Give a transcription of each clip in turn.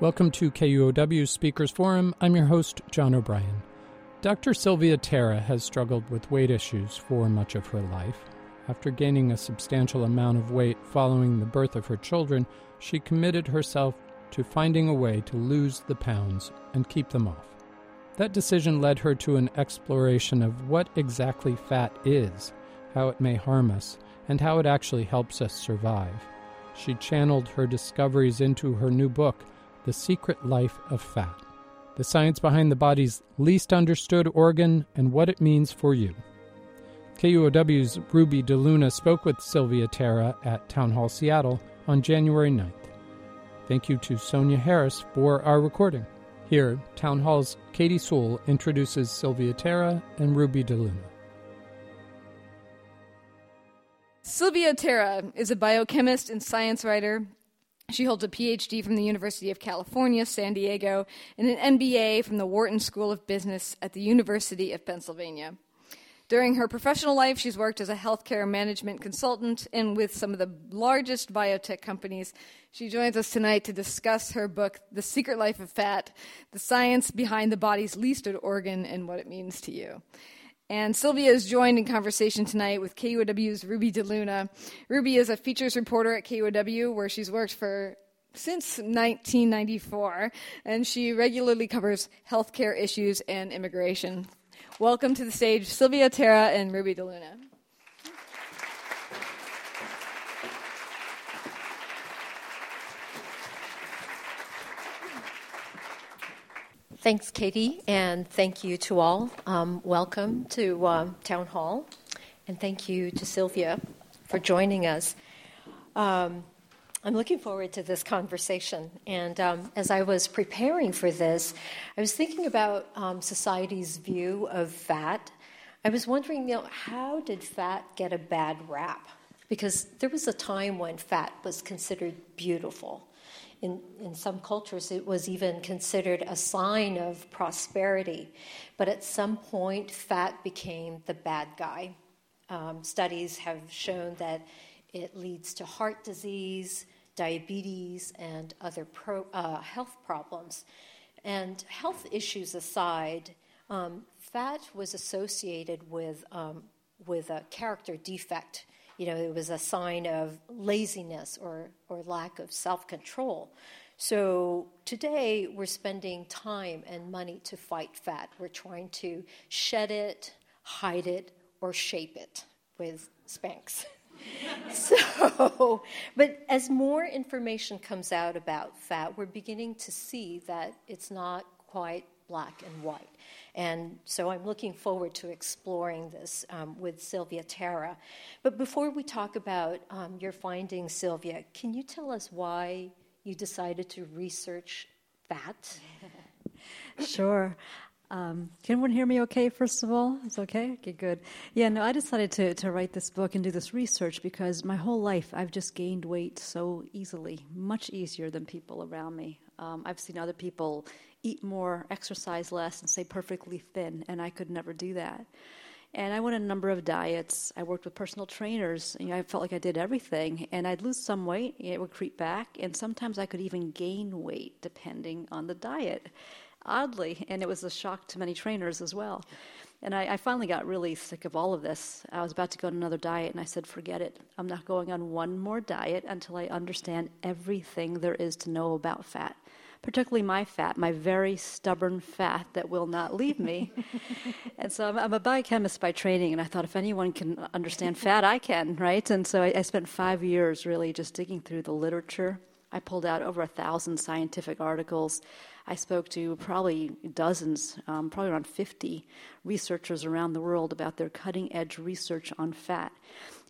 Welcome to KUOW Speakers Forum. I'm your host, John O'Brien. Dr. Sylvia Tara has struggled with weight issues for much of her life. After gaining a substantial amount of weight following the birth of her children, she committed herself to finding a way to lose the pounds and keep them off. That decision led her to an exploration of what exactly fat is, how it may harm us, and how it actually helps us survive. She channeled her discoveries into her new book, the Secret Life of Fat The Science Behind the Body's Least Understood Organ and What It Means for You. KUOW's Ruby de Luna spoke with Sylvia Tara at Town Hall Seattle on January 9th. Thank you to Sonya Harris for our recording. Here, Town Hall's Katie Sewell introduces Sylvia Tara and Ruby de Luna. Sylvia Tara is a biochemist and science writer she holds a PhD from the University of California, San Diego, and an MBA from the Wharton School of Business at the University of Pennsylvania. During her professional life, she's worked as a healthcare management consultant and with some of the largest biotech companies. She joins us tonight to discuss her book, The Secret Life of Fat The Science Behind the Body's Least Organ and What It Means to You. And Sylvia is joined in conversation tonight with KUOW's Ruby de Luna. Ruby is a features reporter at KUOW, where she's worked for since 1994, and she regularly covers healthcare issues and immigration. Welcome to the stage, Sylvia Tara and Ruby de Luna. Thanks, Katie, and thank you to all. Um, welcome to uh, Town Hall, and thank you to Sylvia for joining us. Um, I'm looking forward to this conversation. And um, as I was preparing for this, I was thinking about um, society's view of fat. I was wondering, you know, how did fat get a bad rap? Because there was a time when fat was considered beautiful in, in some cultures, it was even considered a sign of prosperity. But at some point, fat became the bad guy. Um, studies have shown that it leads to heart disease, diabetes, and other pro, uh, health problems. And health issues aside, um, fat was associated with, um, with a character defect you know, it was a sign of laziness or, or lack of self control. So today we're spending time and money to fight fat. We're trying to shed it, hide it, or shape it with Spanx. so, but as more information comes out about fat, we're beginning to see that it's not quite black and white. And so I'm looking forward to exploring this um, with Sylvia Tara. But before we talk about um, your findings, Sylvia, can you tell us why you decided to research fat? sure. Um, can everyone hear me okay, first of all? It's okay? Okay, good. Yeah, no, I decided to, to write this book and do this research because my whole life I've just gained weight so easily, much easier than people around me. Um, I've seen other people eat more, exercise less, and stay perfectly thin, and I could never do that. And I went on a number of diets. I worked with personal trainers. You know, I felt like I did everything, and I'd lose some weight, it would creep back, and sometimes I could even gain weight depending on the diet. Oddly, and it was a shock to many trainers as well. And I, I, finally got really sick of all of this. I was about to go on another diet, and I said, forget it. I'm not going on one more diet until I understand everything there is to know about fat particularly my fat, my very stubborn fat that will not leave me. and so I'm, I'm, a biochemist by training, and I thought if anyone can understand fat, I can, right? And so I, I spent five years really just digging through the literature. I pulled out over a thousand scientific articles. I spoke to probably dozens, um, probably around 50 researchers around the world about their cutting edge research on fat.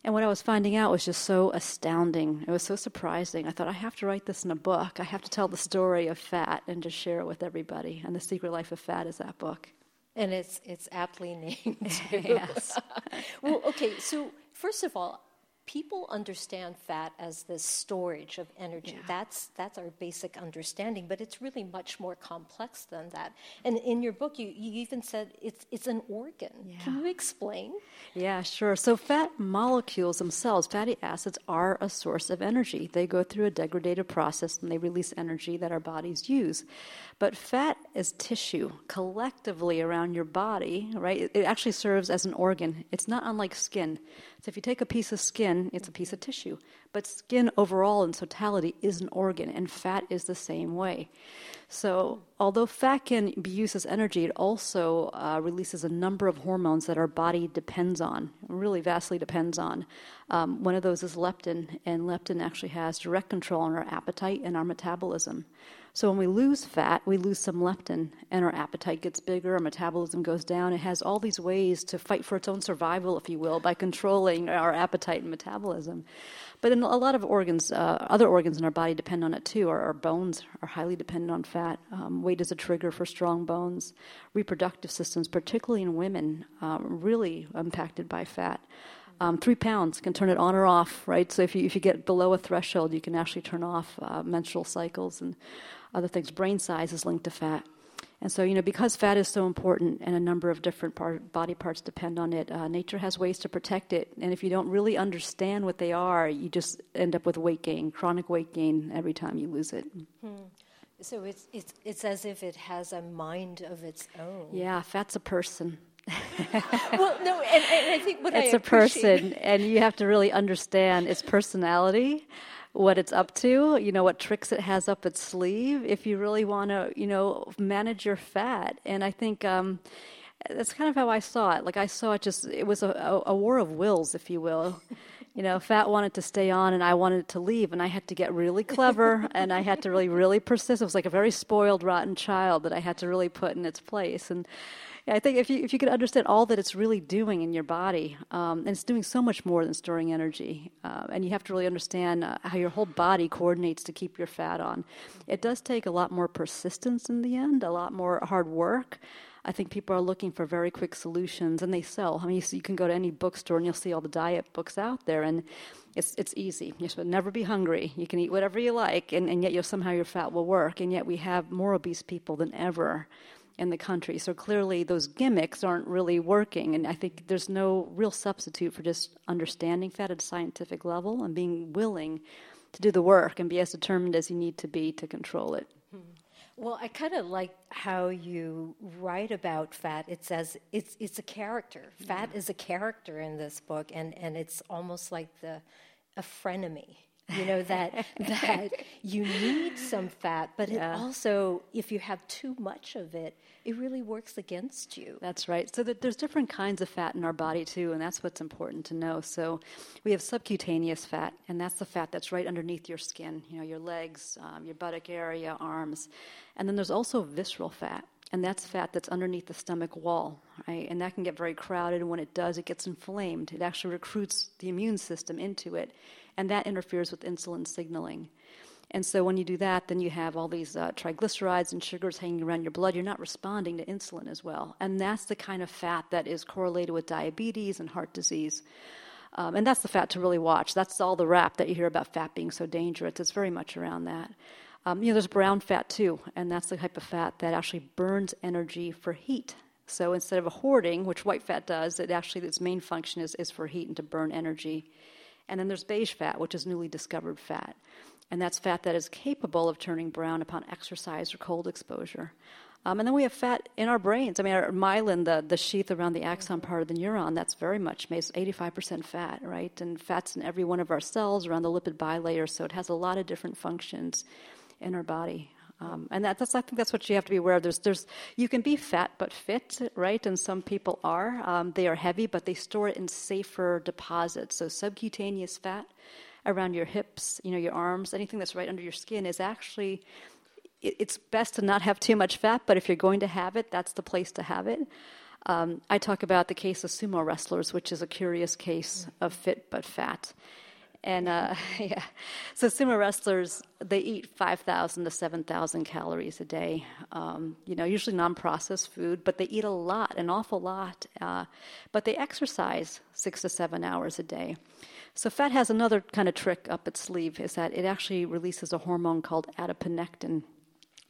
And what I was finding out was just so astounding. It was so surprising. I thought, I have to write this in a book. I have to tell the story of fat and just share it with everybody. And The Secret Life of Fat is that book. And it's, it's aptly named. yes. well, okay, so first of all, people understand fat as the storage of energy. Yeah. That's that's our basic understanding, but it's really much more complex than that. And in your book, you, you even said it's it's an organ. Yeah. Can you explain? Yeah, sure. So fat molecules themselves, fatty acids, are a source of energy. They go through a degradative process and they release energy that our bodies use. But fat is tissue collectively around your body, right? It actually serves as an organ. It's not unlike skin. So if you take a piece of skin, it's a piece of tissue. But skin overall in totality is an organ, and fat is the same way. So although fat can be used as energy, it also uh, releases a number of hormones that our body depends on, really vastly depends on. Um, one of those is leptin, and leptin actually has direct control on our appetite and our metabolism. So when we lose fat, we lose some leptin, and our appetite gets bigger, our metabolism goes down. It has all these ways to fight for its own survival, if you will, by controlling our appetite and metabolism. But in a lot of organs, uh, other organs in our body depend on it too. Our, our bones are highly dependent on fat. Um, weight is a trigger for strong bones. Reproductive systems, particularly in women, um, really impacted by fat. Um, three pounds can turn it on or off, right? So if you if you get below a threshold, you can actually turn off uh, menstrual cycles and other things. Brain size is linked to fat. And so, you know, because fat is so important and a number of different part, body parts depend on it, uh, nature has ways to protect it. And if you don't really understand what they are, you just end up with weight gain, chronic weight gain every time you lose it. Hmm. So it's, it's, it's as if it has a mind of its own. Yeah, fat's a person. Well, no, and, and, I think what it's I a person, and you have to really understand its personality what it's up to, you know, what tricks it has up its sleeve if you really want to, you know, manage your fat. And I think um, that's kind of how I saw it. Like I saw it just, it was a, a, a war of wills, if you will. you know, fat wanted to stay on and I wanted to leave, and I had to get really clever and I had to really, really persist. It was like a very spoiled, rotten child that I had to really put in its place. And I think if you if you could understand all that it's really doing in your body, um, and it's doing so much more than storing energy, uh, and you have to really understand uh, how your whole body coordinates to keep your fat on. It does take a lot more persistence in the end, a lot more hard work. I think people are looking for very quick solutions, and they sell. I mean, you, you can go to any bookstore and you'll see all the diet books out there, and it's it's easy. You should never be hungry. You can eat whatever you like, and, and yet you'll somehow your fat will work. And yet we have more obese people than ever in the country. So clearly, those gimmicks aren't really working. And I think there's no real substitute for just understanding fat at a scientific level and being willing to do the work and be as determined as you need to be to control it. Hmm. Well, I kind of like how you write about fat. It says it's it's a character. Fat yeah. is a character in this book, and, and it's almost like the a frenemy you know that that you need some fat but yeah. it also if you have too much of it it really works against you that's right so there's different kinds of fat in our body too and that's what's important to know so we have subcutaneous fat and that's the fat that's right underneath your skin you know your legs um, your buttock area arms and then there's also visceral fat and that's fat that's underneath the stomach wall, right? And that can get very crowded, and when it does, it gets inflamed. It actually recruits the immune system into it, and that interferes with insulin signaling. And so when you do that, then you have all these uh, triglycerides and sugars hanging around your blood. You're not responding to insulin as well. And that's the kind of fat that is correlated with diabetes and heart disease. Um, and that's the fat to really watch. That's all the rap that you hear about fat being so dangerous. It's very much around that. Um, you know, there's brown fat too, and that's the type of fat that actually burns energy for heat. So instead of a hoarding, which white fat does, it actually its main function is, is for heat and to burn energy. And then there's beige fat, which is newly discovered fat. And that's fat that is capable of turning brown upon exercise or cold exposure. Um, and then we have fat in our brains. I mean, our myelin, the, the sheath around the axon part of the neuron, that's very much made 85% fat, right? And fat's in every one of our cells around the lipid bilayer, so it has a lot of different functions in our body. Um, and that, that's, I think that's what you have to be aware of. There's, there's, you can be fat but fit, right? And some people are. Um, they are heavy, but they store it in safer deposits. So subcutaneous fat around your hips, you know, your arms, anything that's right under your skin is actually. It, it's best to not have too much fat, but if you're going to have it, that's the place to have it. Um, I talk about the case of sumo wrestlers, which is a curious case of fit but fat. And uh, yeah, so sumo wrestlers they eat five thousand to seven thousand calories a day. Um, you know, usually non-processed food, but they eat a lot, an awful lot. Uh, but they exercise six to seven hours a day. So fat has another kind of trick up its sleeve: is that it actually releases a hormone called adiponectin.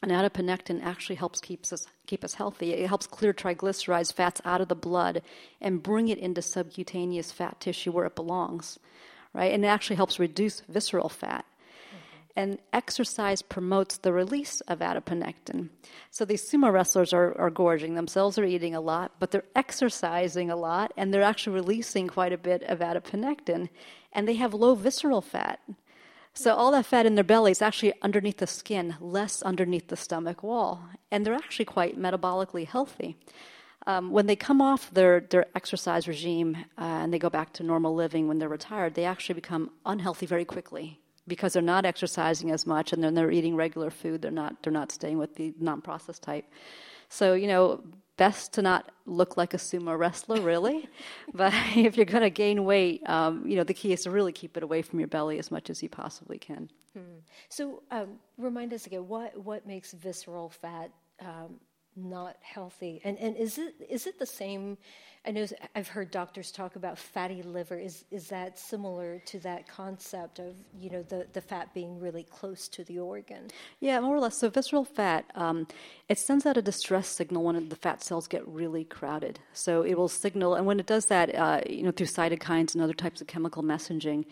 And adiponectin actually helps keeps us keep us healthy. It helps clear triglycerides, fats out of the blood, and bring it into subcutaneous fat tissue where it belongs, right? And it actually helps reduce visceral fat. And exercise promotes the release of adiponectin. So these sumo wrestlers are, are gorging themselves, are eating a lot, but they're exercising a lot, and they're actually releasing quite a bit of adiponectin, and they have low visceral fat. So all that fat in their belly is actually underneath the skin, less underneath the stomach wall, and they're actually quite metabolically healthy. Um, when they come off their, their exercise regime uh, and they go back to normal living when they're retired, they actually become unhealthy very quickly because they're not exercising as much and then they're eating regular food. They're not they're not staying with the non-processed type. So you know, best to not look like a sumo wrestler, really. but if you're going to gain weight, um, you know, the key is to really keep it away from your belly as much as you possibly can. Hmm. So, um, remind us again what what makes visceral fat um, not healthy, and and is it is it the same? I know I've heard doctors talk about fatty liver. Is is that similar to that concept of you know the, the fat being really close to the organ? Yeah, more or less. So visceral fat, um, it sends out a distress signal when the fat cells get really crowded. So it will signal, and when it does that, uh, you know, through cytokines and other types of chemical messaging,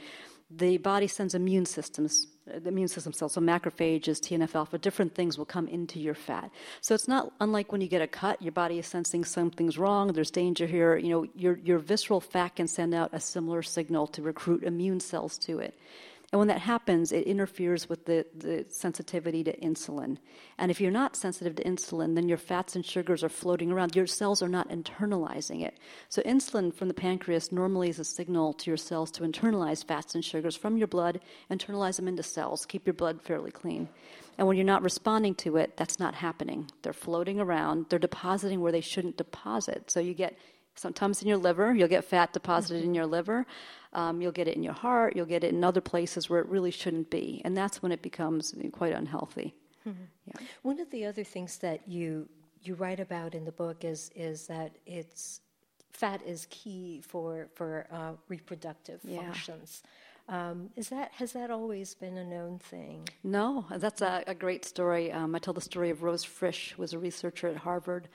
the body sends immune systems, uh, the immune system cells, so macrophages, TNF alpha, different things will come into your fat. So it's not unlike when you get a cut, your body is sensing something's wrong, there's danger here. You know, your, your visceral fat can send out a similar signal to recruit immune cells to it. And when that happens, it interferes with the, the sensitivity to insulin. And if you're not sensitive to insulin, then your fats and sugars are floating around. Your cells are not internalizing it. So, insulin from the pancreas normally is a signal to your cells to internalize fats and sugars from your blood, internalize them into cells, keep your blood fairly clean. And when you're not responding to it, that's not happening. They're floating around, they're depositing where they shouldn't deposit. So, you get sometimes in your liver, you'll get fat deposited in your liver. Um, you'll get it in your heart, you'll get it in other places where it really shouldn't be. And that's when it becomes quite unhealthy. Mm-hmm. Yeah. One of the other things that you you write about in the book is is that it's fat is key for for uh, reproductive yeah. functions. Um, is that has that always been a known thing? No, that's a, a great story. Um, I tell the story of Rose Frisch, who was a researcher at Harvard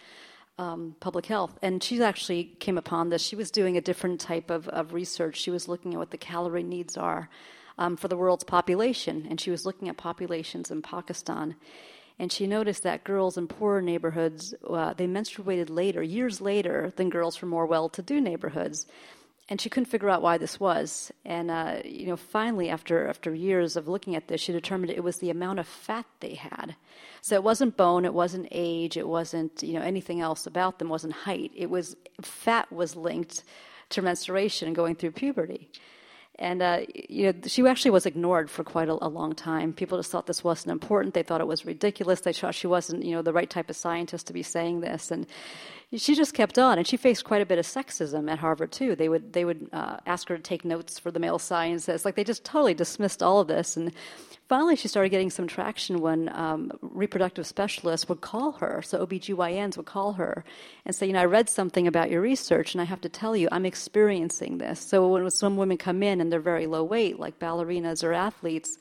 um, public health. And she actually came upon this. She was doing a different type of, of research. She was looking at what the calorie needs are um, for the world's population. And she was looking at populations in Pakistan. And she noticed that girls in poorer neighborhoods, uh, they menstruated later, years later, than girls from more well to do neighborhoods and she couldn't figure out why this was. And uh, you know, finally, after after years of looking at this, she determined it was the amount of fat they had. So it wasn't bone, it wasn't age, it wasn't you know anything else about them, wasn't height. It was fat was linked to menstruation and going through puberty. And uh, you know, she actually was ignored for quite a, a, long time. People just thought this wasn't important. They thought it was ridiculous. They thought she wasn't, you know, the right type of scientist to be saying this. And she just kept on, and she faced quite a bit of sexism at Harvard too. They would they would uh, ask her to take notes for the male sciences. Like they just totally dismissed all of this. And finally, she started getting some traction when um, reproductive specialists would call her. So OBGYNs would call her and say, you know, I read something about your research, and I have to tell you, I'm experiencing this. So when some women come in and they're very low weight, like ballerinas or athletes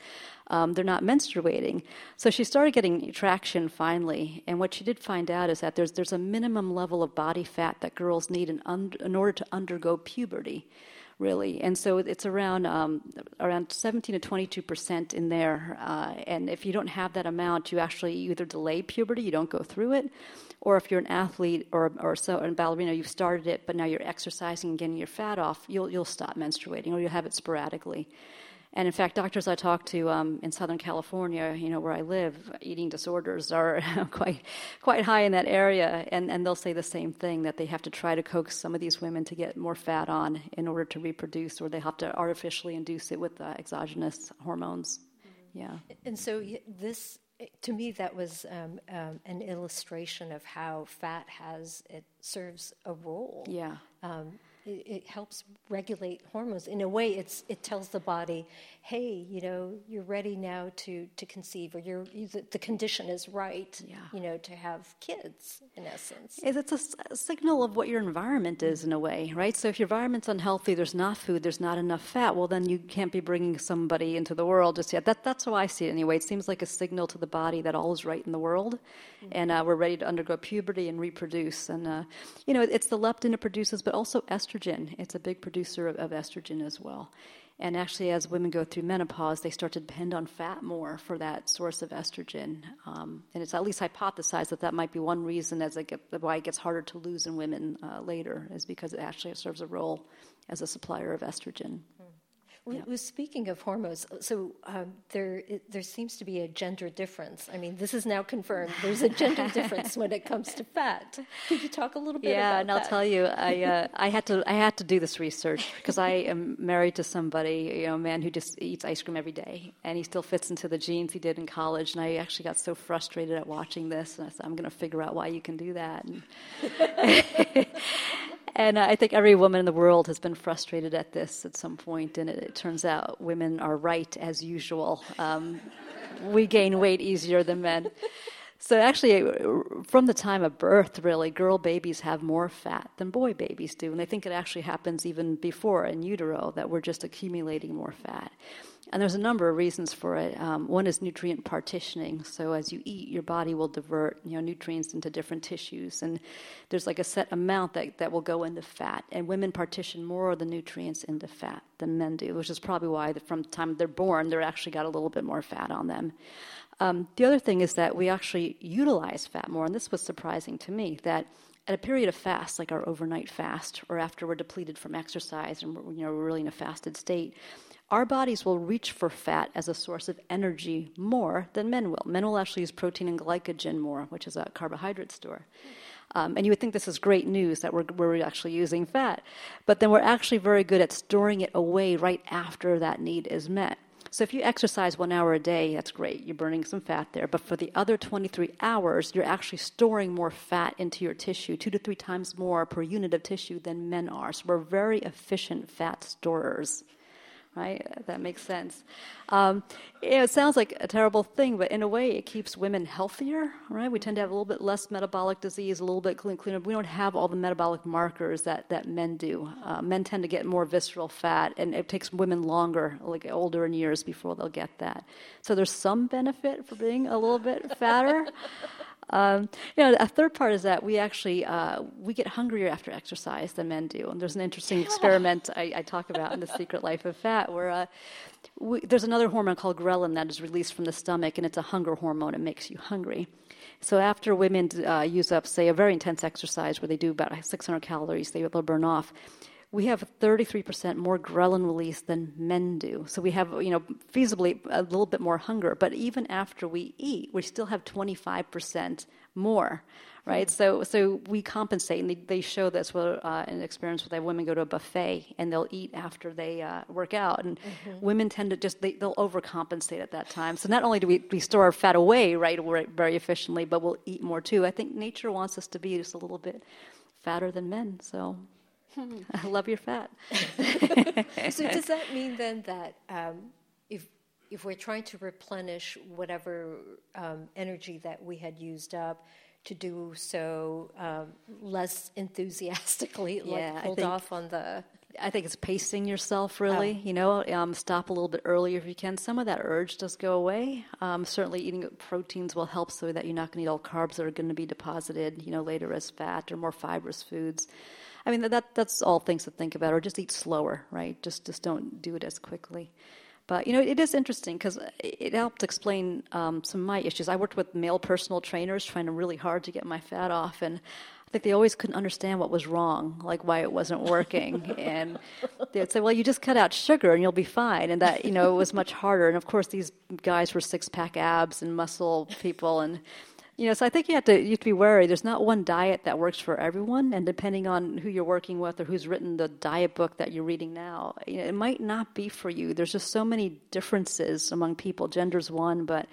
um, they're not menstruating. So she started getting traction finally, and what she did find out is that there's there's a minimum level of body fat that girls need in, un- in order to undergo puberty really. And so it's around um, around 17 to 22 percent in there. Uh, and if you don't have that amount, you actually either delay puberty, you don't go through it, or if you're an athlete or or so a ballerina, you've started it, but now you're exercising and getting your fat off, you'll you'll stop menstruating, or you'll have it sporadically. And in fact, doctors I talk to um, in Southern California, you know, where I live, eating disorders are quite quite high in that area, and, and they'll say the same thing that they have to try to coax some of these women to get more fat on in order to reproduce, or they have to artificially induce it with uh, exogenous hormones. Mm-hmm. Yeah. And so this, to me, that was um, um, an illustration of how fat has it serves a role. Yeah. It, it, helps regulate hormones. In a way, it's, it tells the body, hey, you know, you're ready now to, to conceive, or you're, you, the, the, condition is right, yeah. you know, to have kids, in essence. It's a, a, signal of what your environment is, in a way, right? So if your environment's unhealthy, there's not food, there's not enough fat, well, then you can't be bringing somebody into the world just yet. That, that's how I see it anyway. It seems like a signal to the body that all is right in the world, mm-hmm. and uh, we're ready to undergo puberty and reproduce. And, uh, you know, it's the leptin it produces, but also estrogen. It's a big producer of, of estrogen as well. And actually, as women go through menopause, they start to depend on fat more for that source of estrogen. Um, and it's at least hypothesized that that might be one reason as it get, why it gets harder to lose in women uh, later, is because it actually serves a role as a supplier of estrogen. Yeah. Well, speaking of hormones, so um, there it, there seems to be a gender difference. I mean, this is now confirmed. There's a gender difference when it comes to fat. Could you talk a little bit? Yeah, and I'll tell you, I uh, I had to I had to do this research because I am married to somebody, you know, a man who just eats ice cream every day, and he still fits into the jeans he did in college. And I actually got so frustrated at watching this, and I said, I'm going to figure out why you can do that. And, and I think every woman in the world has been frustrated at this at some point, and it, it turns out women are right as usual. Um, we gain weight easier than men. So, actually, from the time of birth, really, girl babies have more fat than boy babies do. And they think it actually happens even before in utero, that we're just accumulating more fat. And there's a number of reasons for it. Um, one is nutrient partitioning. So as you eat, your body will divert you know nutrients into different tissues, and there's like a set amount that, that will go into fat. And women partition more of the nutrients into fat than men do, which is probably why from the time they're born, they're actually got a little bit more fat on them. Um, the other thing is that we actually utilize fat more, and this was surprising to me that at a period of fast, like our overnight fast, or after we're depleted from exercise and you know, we're really in a fasted state, our bodies will reach for fat as a source of energy more than men will. Men will actually use protein and glycogen more, which is a carbohydrate store. Um, and you would think this is great news that we're, we're actually using fat. But then we're actually very good at storing it away right after that need is met. So if you exercise one hour a day, that's great. You're burning some fat there. But for the other 23 hours, you're actually storing more fat into your tissue, two to three times more per unit of tissue than men are. So we're very efficient fat storers right? That makes sense. Um, it sounds like a terrible thing, but in a way, it keeps women healthier, right? We tend to have a little bit less metabolic disease, a little bit clean, cleaner. We don't have all the metabolic markers that, that men do. Uh, men tend to get more visceral fat, and it takes women longer, like older in years, before they'll get that. So there's some benefit for being a little bit fatter. Um, you know, a third part is that we actually uh, we get hungrier after exercise than men do. And there's an interesting experiment I, I, talk about in the Secret Life of Fat, where uh, we, there's another hormone called ghrelin that is released from the stomach, and it's a hunger hormone. It makes you hungry. So after women uh, use up, say, a very intense exercise where they do about 600 calories, they will burn off we have 33% more ghrelin release than men do. So we have, you know, feasibly a little bit more hunger. But even after we eat, we still have 25% more, right? So, so we compensate, and they, they show this with uh, an experience where women go to a buffet and they'll eat after they uh, work out, and mm-hmm. women tend to just they, will overcompensate at that time. So not only do we, we store our fat away right very efficiently, but we'll eat more too. I think nature wants us to be just a little bit fatter than men. So. I love your fat. so does that mean then that um, if if we're trying to replenish whatever um, energy that we had used up, to do so um, less enthusiastically, yeah, like hold think, off on the. I think it's pacing yourself really. Oh. You know, um, stop a little bit earlier if you can. Some of that urge does go away. Um, certainly, eating proteins will help so that you're not going to eat all carbs that are going to be deposited, you know, later as fat or more fibrous foods. I mean, that that's all things to think about, or just eat slower, right? Just just don't do it as quickly. But you know, it is interesting because it helped explain um, some of my issues. I worked with male personal trainers, trying really hard to get my fat off, and I think they always couldn't understand what was wrong, like why it wasn't working. and they'd say, "Well, you just cut out sugar and you'll be fine." And that you know it was much harder. And of course, these guys were six pack abs and muscle people, and you know, so I think you have to you have to be wary. There's not one diet that works for everyone, and depending on who you're working with or who's written the diet book that you're reading now, you know, it might not be for you. There's just so many differences among people. Gender's one, but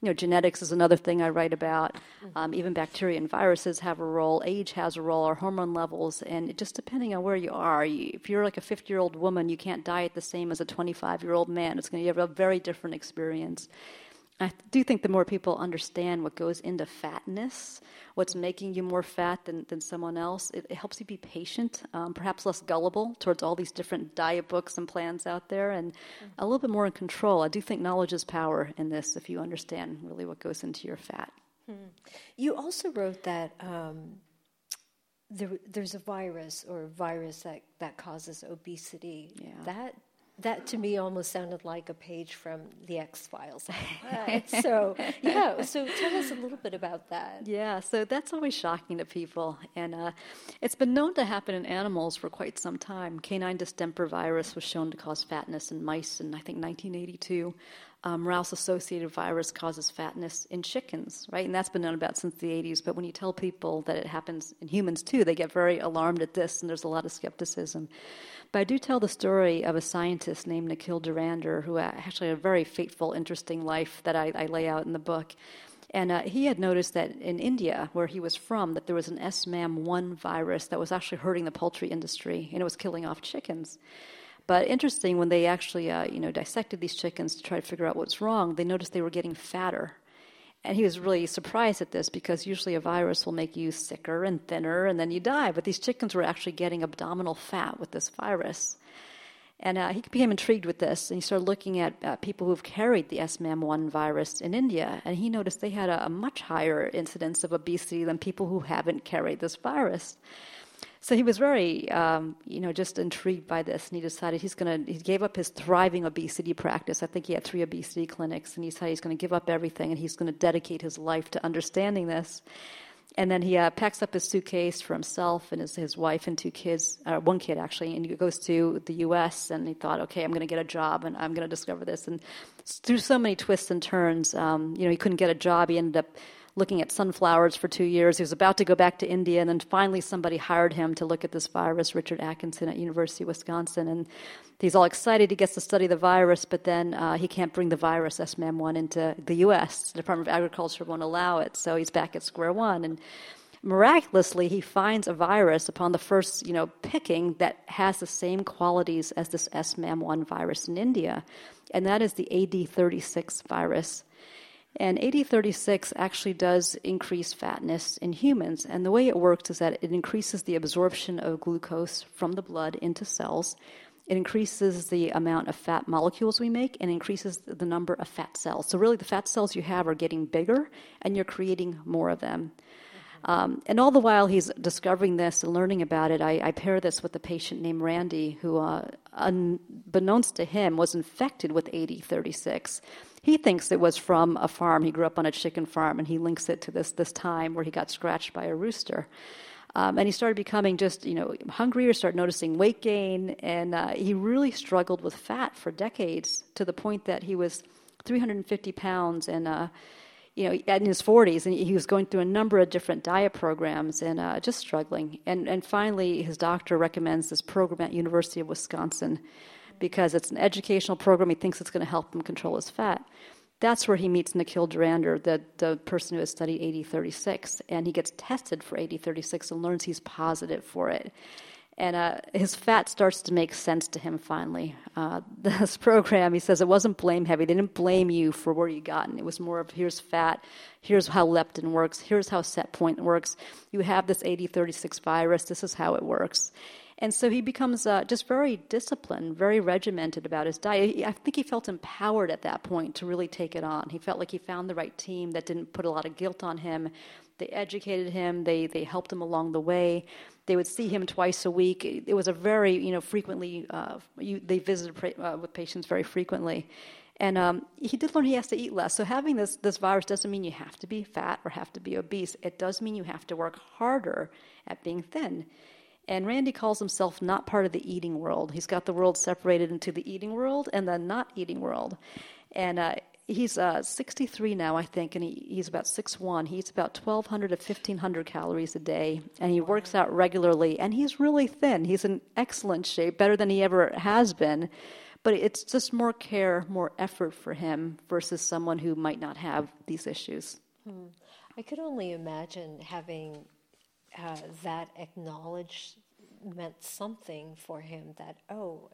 you know, genetics is another thing I write about. Um, even bacteria and viruses have a role. Age has a role. Our hormone levels, and it just depending on where you are. You, if you're like a 50 year old woman, you can't diet the same as a 25 year old man. It's going to have a very different experience. I do think the more people understand what goes into fatness, what's making you more fat than, than someone else, it, it helps you be patient, um, perhaps less gullible towards all these different diet books and plans out there, and mm-hmm. a little bit more in control. I do think knowledge is power in this if you understand really what goes into your fat. Hmm. You also wrote that um, there, there's a virus or a virus that, that causes obesity. Yeah. That that to me almost sounded like a page from the X Files. so, yeah, so tell us a little bit about that. Yeah, so that's always shocking to people. And uh, it's been known to happen in animals for quite some time. Canine distemper virus was shown to cause fatness in mice in, I think, 1982. Um, Rous associated virus causes fatness in chickens, right? And that's been known about since the 80s. But when you tell people that it happens in humans too, they get very alarmed at this, and there's a lot of skepticism. But I do tell the story of a scientist named Nikhil Dhurandhar, who actually had a very fateful, interesting life that I, I lay out in the book. And uh, he had noticed that in India, where he was from, that there was an SMAM1 virus that was actually hurting the poultry industry, and it was killing off chickens. But interesting, when they actually, uh, you know, dissected these chickens to try to figure out what's wrong, they noticed they were getting fatter and he was really surprised at this because usually a virus will make you sicker and thinner and then you die. But these chickens were actually getting abdominal fat with this virus. And uh, he became intrigued with this, and he started looking at uh, people who've carried the SMAM1 virus in India, and he noticed they had a, a much higher incidence of obesity than people who haven't carried this virus. So he was very, um, you know, just intrigued by this, and he decided he's going to. He gave up his thriving obesity practice. I think he had three obesity clinics, and he decided he's going to give up everything, and he's going to dedicate his life to understanding this. And then he uh, packs up his suitcase for himself and his, his wife and two kids, uh, one kid actually, and he goes to the U.S. And he thought, okay, I'm going to get a job and I'm going to discover this. And through so many twists and turns, um, you know, he couldn't get a job. He ended up looking at sunflowers for two years. He was about to go back to India, and then finally somebody hired him to look at this virus, Richard Atkinson at University of Wisconsin. And he's all excited. He gets to study the virus, but then uh, he can't bring the virus, SMAM1, into the U.S. The Department of Agriculture won't allow it, so he's back at square one. And miraculously, he finds a virus upon the first, you know, picking that has the same qualities as this SMAM1 virus in India, and that is the AD36 virus. And AD36 actually does increase fatness in humans. And the way it works is that it increases the absorption of glucose from the blood into cells. It increases the amount of fat molecules we make and increases the number of fat cells. So, really, the fat cells you have are getting bigger and you're creating more of them. Um, and all the while he's discovering this and learning about it, I, I pair this with a patient named Randy, who, uh, unbeknownst to him, was infected with AD36. He thinks it was from a farm. He grew up on a chicken farm, and he links it to this this time where he got scratched by a rooster. Um, and he started becoming just, you know, hungrier, started noticing weight gain, and uh, he really struggled with fat for decades to the point that he was 350 pounds and, uh, you know, in his 40s, and he was going through a number of different diet programs and uh, just struggling. And, and finally, his doctor recommends this program at University of Wisconsin because it's an educational program. He thinks it's going to help him control his fat. That's where he meets Nikhil Dhurandhar, the, the person who has studied AD36, and he gets tested for AD36 and learns he's positive for it. And uh, his fat starts to make sense to him finally. Uh, this program, he says, it wasn't blame heavy. They didn't blame you for where you gotten. It was more of here's fat, here's how leptin works, here's how set point works. You have this AD36 virus, this is how it works. And so he becomes uh, just very disciplined, very regimented about his diet. I think he felt empowered at that point to really take it on. He felt like he found the right team that didn't put a lot of guilt on him. They educated him, they, they helped him along the way. They would see him twice a week. It was a very, you know, frequently, uh, you, they visited uh, with patients very frequently. And um, he did learn he has to eat less. So having this, this virus doesn't mean you have to be fat or have to be obese. It does mean you have to work harder at being thin. And Randy calls himself not part of the eating world. He's got the world separated into the eating world and the not eating world. And uh, he's uh, 63 now, I think, and he, he's about 6'1. He eats about 1,200 to 1,500 calories a day, and he works out regularly. And he's really thin. He's in excellent shape, better than he ever has been. but it's just more care, more effort for him versus someone who might not have these issues. Hmm. I could only imagine having uh, that acknowledged meant something for him that, oh,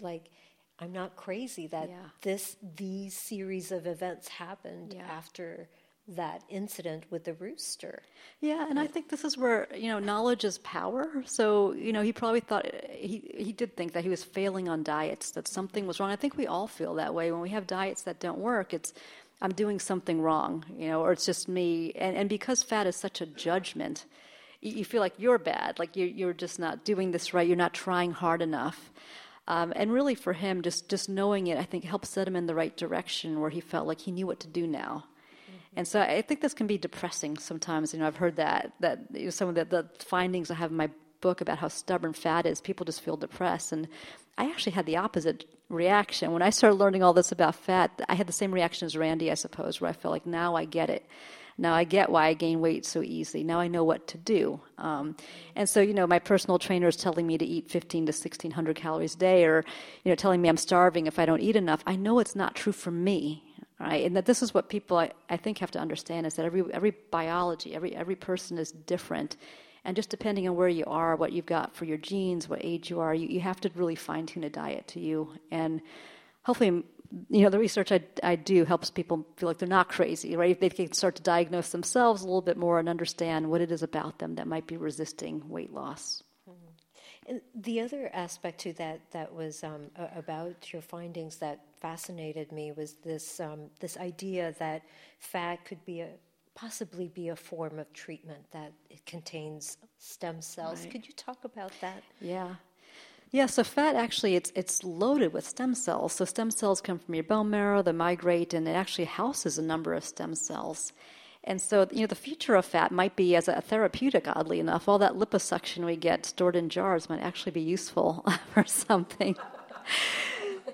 like, I'm not crazy that yeah. this these series of events happened yeah. after that incident with the rooster. Yeah, and I think this is where you know knowledge is power. So you know he probably thought he he did think that he was failing on diets, that something was wrong. I think we all feel that way when we have diets that don't work. It's I'm doing something wrong, you know, or it's just me. And and because fat is such a judgment, you, you feel like you're bad, like you're you're just not doing this right. You're not trying hard enough. Um, and really, for him, just just knowing it, I think helped set him in the right direction where he felt like he knew what to do now. And so I think this can be depressing sometimes. You know, I've heard that that you know, some of the, the findings I have in my book about how stubborn fat is, people just feel depressed. And I actually had the opposite reaction when I started learning all this about fat. I had the same reaction as Randy, I suppose, where I felt like now I get it. Now I get why I gain weight so easily. Now I know what to do. Um, and so, you know, my personal trainer is telling me to eat 15 to 1600 calories a day, or you know, telling me I'm starving if I don't eat enough. I know it's not true for me right? And that this is what people I, I think have to understand is that every every biology, every every person is different. And just depending on where you are, what you've got for your genes, what age you are, you, you have to really fine tune a diet to you. And hopefully, you know, the research I, I do helps people feel like they're not crazy, right? If they can start to diagnose themselves a little bit more and understand what it is about them that might be resisting weight loss. And the other aspect to that that was um, about your findings that fascinated me was this um, this idea that fat could be a possibly be a form of treatment that it contains stem cells. Right. Could you talk about that? Yeah. Yeah, so fat actually it's it's loaded with stem cells. So stem cells come from your bone marrow, they migrate, and it actually houses a number of stem cells. And so, you know, the future of fat might be as a therapeutic, oddly enough. All that liposuction we get stored in jars might actually be useful for something.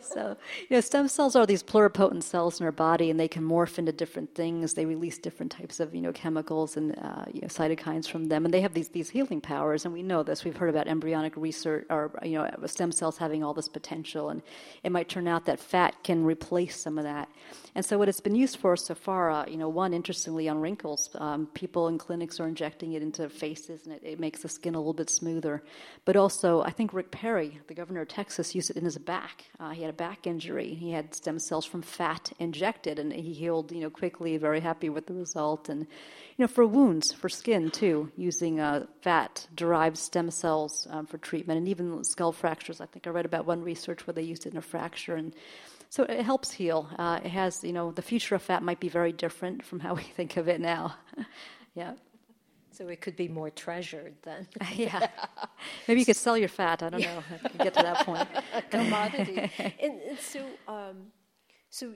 So, you know, stem cells are these pluripotent cells in our body, and they can morph into different things. They release different types of, you know, chemicals and uh, you know, cytokines from them, and they have these these healing powers. And we know this. We've heard about embryonic research, or you know, stem cells having all this potential, and it might turn out that fat can replace some of that. And so, what it's been used for so far, uh, you know, one interestingly on wrinkles, um, people in clinics are injecting it into faces, and it, it makes the skin a little bit smoother. But also, I think Rick Perry, the governor of Texas, used it in his back. Uh, he had a back injury. He had stem cells from fat injected, and he healed, you know, quickly. Very happy with the result. And you know, for wounds, for skin too, using uh, fat-derived stem cells um, for treatment, and even skull fractures. I think I read about one research where they used it in a fracture, and so it helps heal. Uh, it has, you know, the future of fat might be very different from how we think of it now. yeah. So it could be more treasured then. yeah. Maybe you could sell your fat. I don't know. get to that point. Commodity. and, and, so, um, so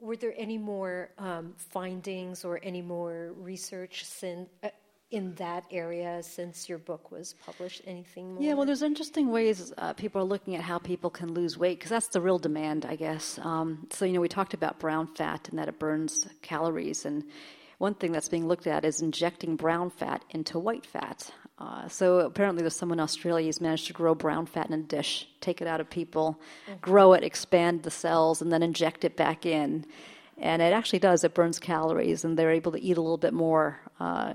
were there any more um, findings or any more research since, uh, in that area since your book was published? Anything more? Yeah, well, there's interesting ways uh, people are looking at how people can lose weight because that's the real demand, I guess. Um, so, you know, we talked about brown fat and that it burns calories. And one thing that's being looked at is injecting brown fat into white fat. Uh, so apparently, there's someone in Australia who's managed to grow brown fat in a dish, take it out of people, mm-hmm. grow it, expand the cells, and then inject it back in. And it actually does; it burns calories, and they're able to eat a little bit more uh,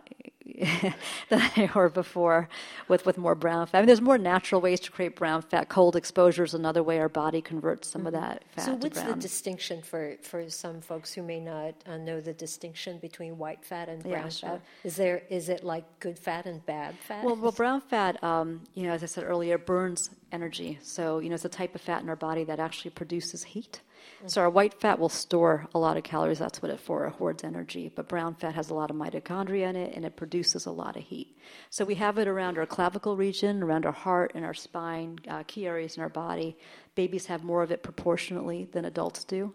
than they were before with, with more brown fat. I mean, there's more natural ways to create brown fat. Cold exposure is another way our body converts some mm-hmm. of that fat. So, what's the distinction for, for some folks who may not uh, know the distinction between white fat and brown yeah, sure. fat? Is there is it like good fat and bad fat? Well, well brown fat, um, you know, as I said earlier, burns energy. So, you know, it's a type of fat in our body that actually produces heat. So our white fat will store a lot of calories. That's what it for. It hoards energy. But brown fat has a lot of mitochondria in it, and it produces a lot of heat. So we have it around our clavicle region, around our heart and our spine, uh, key areas in our body. Babies have more of it proportionately than adults do.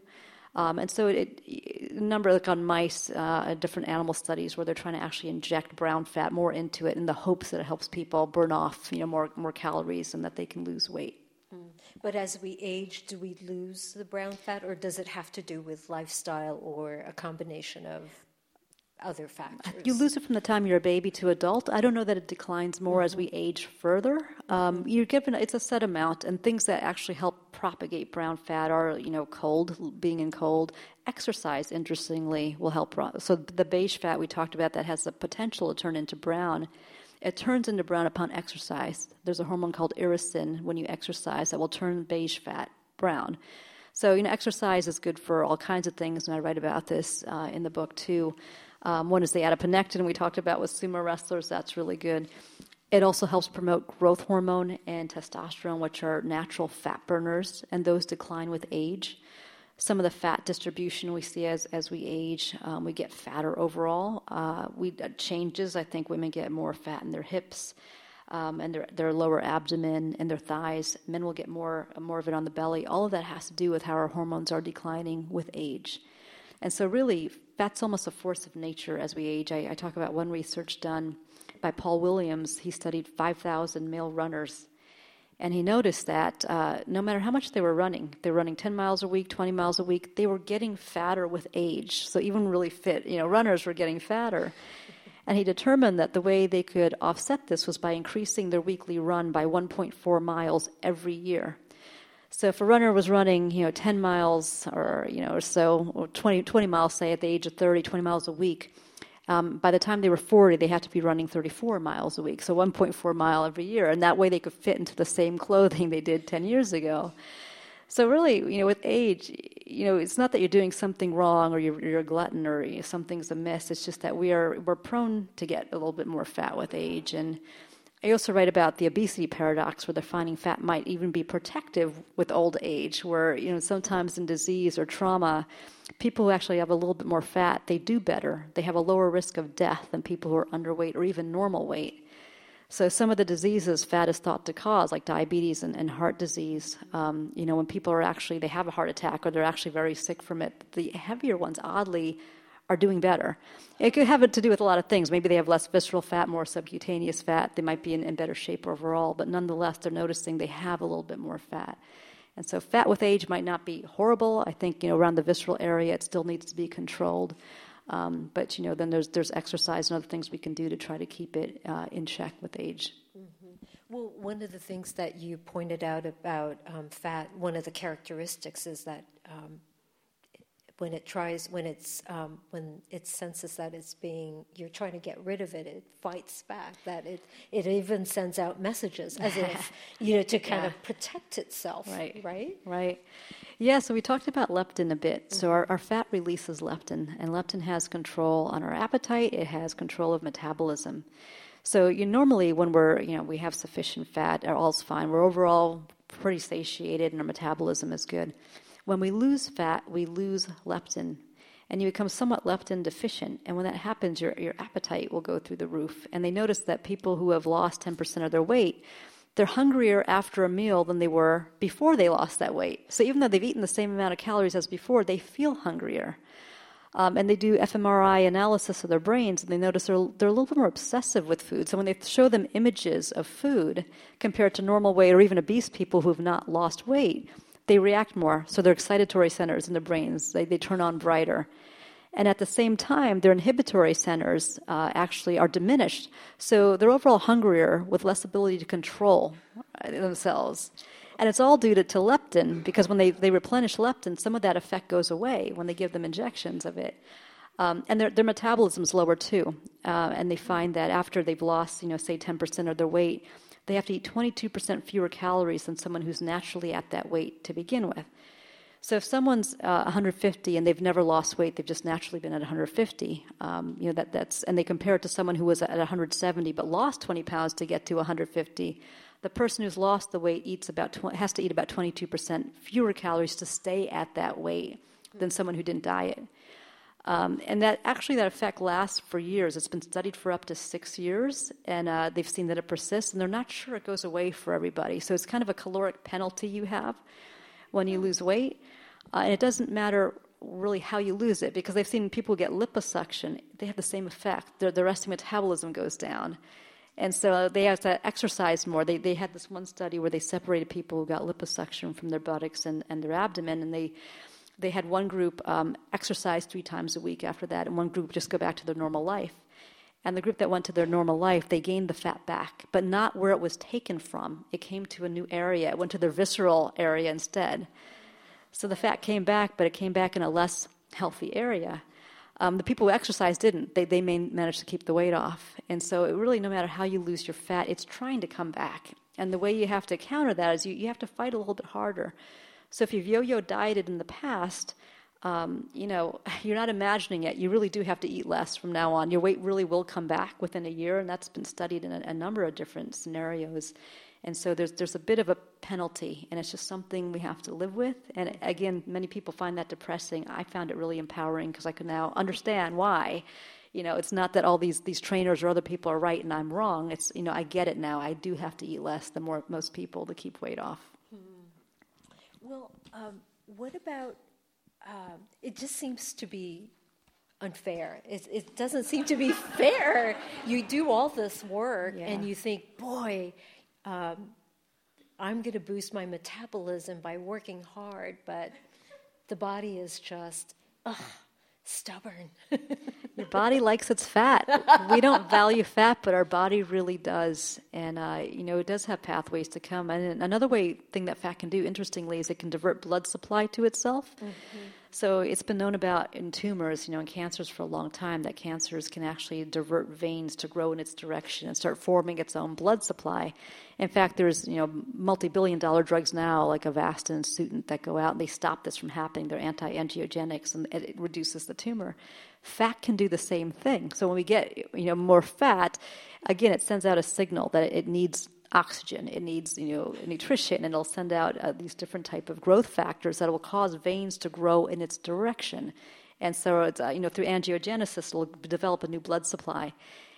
Um, and so it, it, a number like on mice, uh, different animal studies where they're trying to actually inject brown fat more into it in the hopes that it helps people burn off, you know, more more calories and that they can lose weight. But as we age, do we lose the brown fat, or does it have to do with lifestyle or a combination of? other factors? You lose it from the time you're a baby to adult. I don't know that it declines more mm-hmm. as we mm-hmm. age further. Um, you're given it's a set amount, and things that actually help propagate brown fat are you know cold, being in cold. Exercise, interestingly, will help. So the beige fat we talked about that has the potential to turn into brown. It turns into brown upon exercise. There's a hormone called irisin when you exercise that will turn beige fat brown. So, you know, exercise is good for all kinds of things, and I write about this uh, in the book too. Um, one is the adiponectin we talked about with sumo wrestlers. That's really good. It also helps promote growth hormone and testosterone, which are natural fat burners, and those decline with age. Some of the fat distribution we see as, as we age, um, we get fatter overall. Uh, we uh, changes. I think women get more fat in their hips um, and their, their lower abdomen and their thighs. Men will get more more of it on the belly. All of that has to do with how our hormones are declining with age. And so, really, fat's almost a force of nature as we age. I, I talk about one research done by Paul Williams. He studied 5,000 male runners. And he noticed that uh, no matter how much they were running, they were running 10 miles a week, 20 miles a week, they were getting fatter with age. So even really fit, you know, runners were getting fatter. And he determined that the way they could offset this was by increasing their weekly run by 1.4 miles every year. So if a runner was running, you know, 10 miles or, you know, or so, or 20, 20 miles, say, at the age of 30, 20 miles a week, um, by the time they were 40, they had to be running 34 miles a week, so 1.4 mile every year. And that way they could fit into the same clothing they did 10 years ago. So really, you know, with age, you know, it's not that you're doing something wrong or you're, you're a glutton or you know, something's amiss. It's just that we are we're prone to get a little bit more fat with age, and I also write about the obesity paradox where they're finding fat might even be protective with old age, where, you know, sometimes in disease or trauma, people who actually have a little bit more fat, they do better. They have a lower risk of death than people who are underweight or even normal weight. So some of the diseases fat is thought to cause, like diabetes and, and heart disease, um, you know, when people are actually, they have a heart attack or they're actually very sick from it, the heavier ones, oddly, are doing better. It could have to do with a lot of things. Maybe they have less visceral fat, more subcutaneous fat. They might be in, in better shape overall, but nonetheless, they're noticing they have a little bit more fat. And so, fat with age might not be horrible. I think you know around the visceral area, it still needs to be controlled. Um, but you know, then there's there's exercise and other things we can do to try to keep it uh, in check with age. Mm-hmm. Well, one of the things that you pointed out about um, fat, one of the characteristics is that um, when it tries when it's um, when it senses that it's being you're trying to get rid of it it fights back that it it even sends out messages as if you know to kind yeah. of protect itself right. right? Right. Yeah so we talked about leptin a bit. Mm-hmm. so our, our fat releases leptin and leptin has control on our appetite. It has control of metabolism. So you normally when we're you know we have sufficient fat all's fine. We're overall pretty satiated and our metabolism is good when we lose fat, we lose leptin, and you become somewhat leptin deficient. And when that happens, your, your appetite will go through the roof. And they notice that people who have lost 10% of their weight, they're hungrier after a meal than they were before they lost that weight. So even though they've eaten the same amount of calories as before, they feel hungrier. Um, and they do fMRI analysis of their brains, and they notice they're, they're a little bit more obsessive with food. So when they show them images of food compared to normal weight or even obese people who have not lost weight, they react more. So their excitatory centers in the brains, they, they turn on brighter. And at the same time, their inhibitory centers uh, actually are diminished. So they're overall hungrier with less ability to control uh, themselves. And it's all due to, to leptin, because when they, they replenish leptin, some of that effect goes away when they give them injections of it. Um, and their, their metabolism's lower too. Uh, and they find that after they've lost, you know, say 10% of their weight, they have to eat 22% fewer calories than someone who's naturally at that weight to begin with. So if someone's uh, 150 and they've never lost weight, they've just naturally been at 150. Um, you know that that's and they compare it to someone who was at 170 but lost 20 pounds to get to 150. The person who's lost the weight eats about tw- has to eat about 22% fewer calories to stay at that weight than someone who didn't diet. Um, and that actually that effect lasts for years. It's been studied for up to six years, and uh, they've seen that it persists, and they're not sure it goes away for everybody. So it's kind of a caloric penalty you have when you lose weight, uh, and it doesn't matter really how you lose it because they've seen people get liposuction. They have the same effect. Their, their resting metabolism goes down. And so they have to exercise more. They, they had this one study where they separated people who got liposuction from their buttocks and, and their abdomen, and they they had one group um, exercise three times a week after that, and one group just go back to their normal life. And the group that went to their normal life, they gained the fat back, but not where it was taken from. It came to a new area. It went to their visceral area instead. So the fat came back, but it came back in a less healthy area. Um, the people who exercised didn't. They, they managed to keep the weight off. And so, it really, no matter how you lose your fat, it's trying to come back. And the way you have to counter that is you, you have to fight a little bit harder. So, if you've yo yo dieted in the past, um, you know, you're not imagining it. You really do have to eat less from now on. Your weight really will come back within a year, and that's been studied in a, a number of different scenarios. And so there's there's a bit of a penalty, and it's just something we have to live with. And again, many people find that depressing. I found it really empowering because I could now understand why. You know, it's not that all these these trainers or other people are right and I'm wrong. It's you know I get it now. I do have to eat less than more most people to keep weight off. Well, um, what about? Um, it just seems to be unfair. It, it, doesn't seem to be fair. You do all this work yeah. and you think, boy, um, I'm going to boost my metabolism by working hard, but the body is just, ugh, stubborn. Your body likes its fat. We don't value fat, but our body really does. And, uh, you know, it does have pathways to come. And another way thing that fat can do, interestingly, is it can divert blood supply to itself. Mm-hmm. So it's been known about in tumors, you know, in cancers for a long time, that cancers can actually divert veins to grow in its direction and start forming its own blood supply. In fact, there's, you know, multi-billion dollar drugs now, like Avastin and Sutent, that go out and they stop this from happening. They're anti-angiogenics and it reduces the tumor. Fat can do the same thing. So when we get, you know, more fat, again, it sends out a signal that it needs oxygen. It needs, you know, nutrition, and it'll send out uh, these different type of growth factors that will cause veins to grow in its direction. And so, it's, uh, you know, through angiogenesis, it'll develop a new blood supply.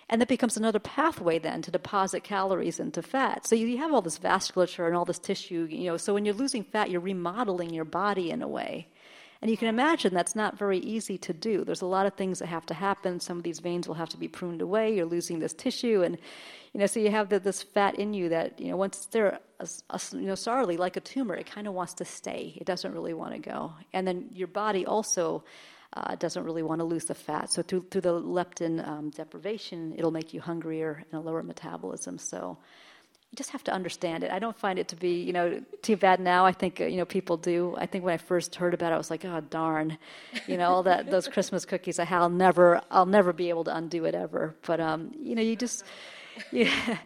And that becomes another pathway then to deposit calories into fat. So you, you have all this vasculature and all this tissue, you know. So when you're losing fat, you're remodeling your body in a way. And you can imagine that's not very easy to do. There's a lot of things that have to happen. Some of these veins will have to be pruned away. You're losing this tissue, and you know, so you have the, this fat in you that, you know, once they're, a, a, you know, sorely like a tumor, it kind of wants to stay. It doesn't really want to go. And then your body also uh, doesn't really want to lose the fat. So through, through the leptin um, deprivation, it'll make you hungrier and a lower metabolism. So you just have to understand it. I don't find it to be, you know, too bad now. I think, uh, you know, people do. I think when I first heard about it, I was like, oh, darn, you know, all that, those Christmas cookies, I'll never, I'll never be able to undo it ever. But, um, you know, you just, yeah,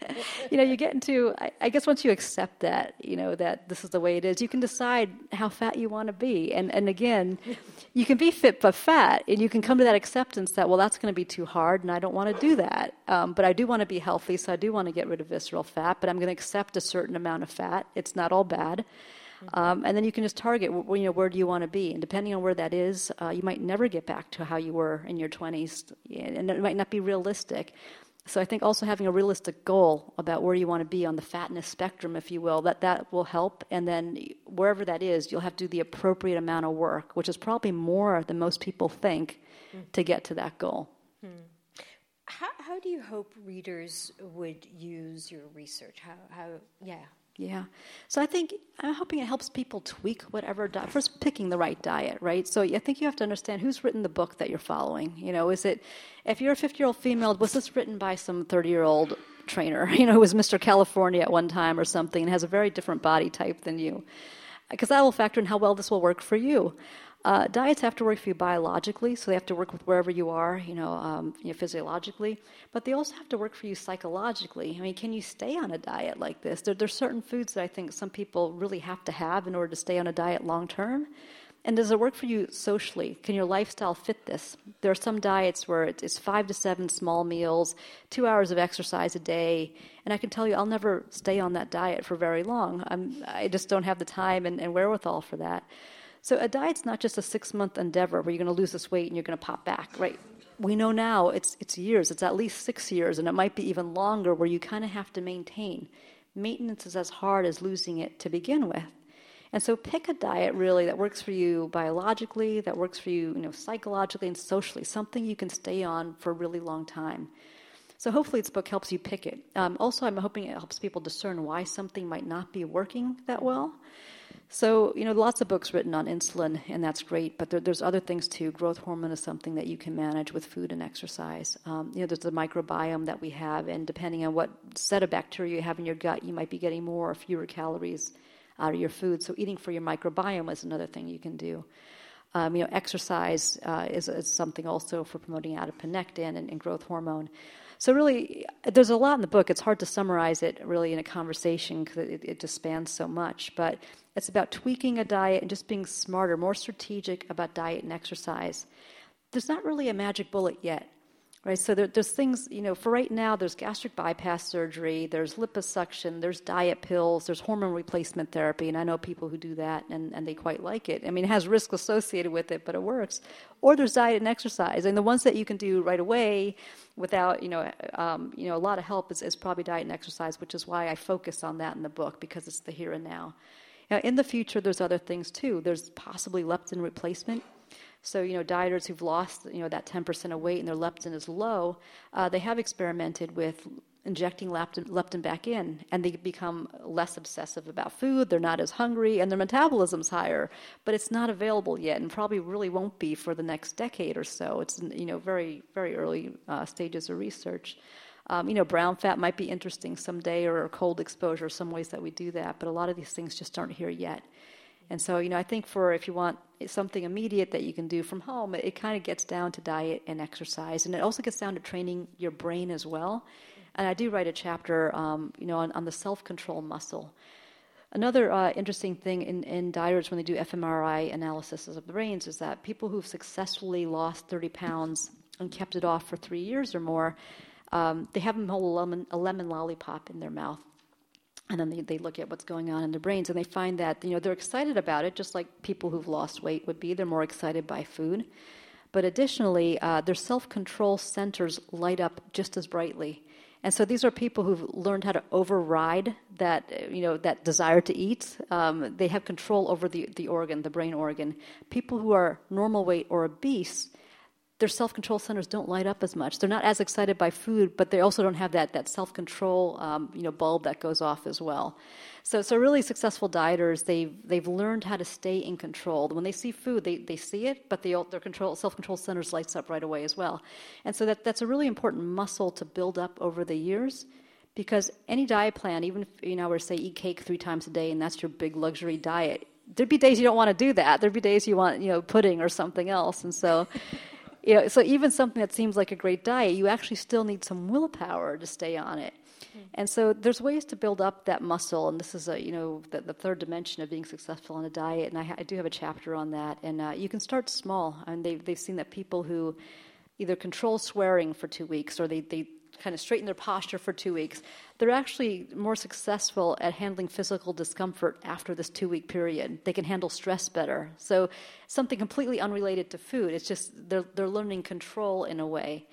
you know, you get into. I, I, guess once you accept that, you know, that this is the way it is, you can decide how fat you want to be. And and again, you can be fit but fat, and you can come to that acceptance that well, that's going to be too hard, and I don't want to do that. Um, but I do want to be healthy, so I do want to get rid of visceral fat. But I'm going to accept a certain amount of fat. It's not all bad. Um, and then you can just target, you know, where do you want to be? And depending on where that is, uh, you might never get back to how you were in your 20s, and it might not be realistic. So I think also having a realistic goal about where you want to be on the fatness spectrum, if you will, that that will help. And then wherever that is, you'll have to do the appropriate amount of work, which is probably more than most people think, mm. to get to that goal. Hmm. How, how do you hope readers would use your research? How, how yeah. Yeah. So I think I'm hoping it helps people tweak whatever diet. First, picking the right diet, right? So I think you have to understand who's written the book that you're following. You know, is it, if you're a 50 year old female, was this written by some 30 year old trainer? You know, who was Mr. California at one time or something and has a very different body type than you? Because that will factor in how well this will work for you. Uh, diets have to work for you biologically, so they have to work with wherever you are, you know, um, you know, physiologically. But they also have to work for you psychologically. I mean, can you stay on a diet like this? There, there's certain foods that I think some people really have to have in order to stay on a diet long term. And does it work for you socially? Can your lifestyle fit this? There are some diets where it's five to seven small meals, two hours of exercise a day, and I can tell you I'll never stay on that diet for very long. I'm, I just don't have the time and, and wherewithal for that. So a diet's not just a six month endeavor where you're going to lose this weight and you're going to pop back, right? We know now it's, it's years, it's at least six years, and it might be even longer where you kind of have to maintain. Maintenance is as hard as losing it to begin with. And so pick a diet really that works for you biologically, that works for you, you know, psychologically and socially, something you can stay on for a really long time. So hopefully this book helps you pick it. Um, also, I'm hoping it helps people discern why something might not be working that well. So, you know, lots of books written on insulin, and that's great, but there, there's other things too. Growth hormone is something that you can manage with food and exercise. Um, you know, there's the microbiome that we have, and depending on what set of bacteria you have in your gut, you might be getting more or fewer calories out of your food. So, eating for your microbiome is another thing you can do. Um, you know, exercise uh, is, is, something also for promoting adiponectin and, and growth hormone. So really, there's a lot in the book. It's hard to summarize it really in a conversation because it, it, just spans so much. But it's about tweaking a diet and just being smarter, more strategic about diet and exercise. There's not really a magic bullet yet, right? So there, there's things, you know, for right now, there's gastric bypass surgery, there's liposuction, there's diet pills, there's hormone replacement therapy, and I know people who do that and, and they quite like it. I mean, it has risk associated with it, but it works. Or there's diet and exercise, and the ones that you can do right away without, you know, um, you know, a lot of help is, is probably diet and exercise, which is why I focus on that in the book because it's the here and now. Now, in the future, there's other things too. There's possibly leptin replacement. So, you know, dieters who've lost, you know, that 10% of weight and their leptin is low, uh, they have experimented with injecting leptin, leptin back in, and they become less obsessive about food. They're not as hungry, and their metabolism's higher. But it's not available yet, and probably really won't be for the next decade or so. It's you know very very early uh, stages of research. Um, you know, brown fat might be interesting someday, or cold exposure, some ways that we do that, but a lot of these things just aren't here yet. And so, you know, I think for if you want something immediate that you can do from home, it, it kind of gets down to diet and exercise, and it also gets down to training your brain as well. And I do write a chapter, um, you know, on, on the self-control muscle. Another uh, interesting thing in, in dieters when they do fMRI analysis of the brains is that people who've successfully lost 30 pounds and kept it off for three years or more, um, they have lemon, a lemon lollipop in their mouth. And then they, they look at what's going on in their brains, and they find that you know they're excited about it, just like people who've lost weight would be. They're more excited by food, but additionally, uh, their self-control centers light up just as brightly. And so these are people who've learned how to override that, you know, that desire to eat. Um, they have control over the, the organ, the brain organ. People who are normal weight or obese their self control centers don't light up as much. They're not as excited by food, but they also don't have that, that self control um, you know, bulb that goes off as well. So, so really successful dieters, they've, they've learned how to stay in control. When they see food, they, they see it, but they, their control, self control centers lights up right away as well. And so that, that's a really important muscle to build up over the years because any diet plan, even if you know, we're say eat cake three times a day and that's your big luxury diet, there'd be days you don't want to do that. There'd be days you want, you know, pudding or something else. And so you know, so even something that seems like a great diet, you actually still need some willpower to stay on it. Mm-hmm. And so there's ways to build up that muscle, and this is a you know the, the third dimension of being successful on a diet. And I, ha- I do have a chapter on that. And uh, you can start small. I and mean, they've they've seen that people who either control swearing for two weeks or they they kind of straighten their posture for two weeks, they're actually more successful at handling physical discomfort after this two week period. They can handle stress better. So, something completely unrelated to food. It's just they're, they're learning control in a way.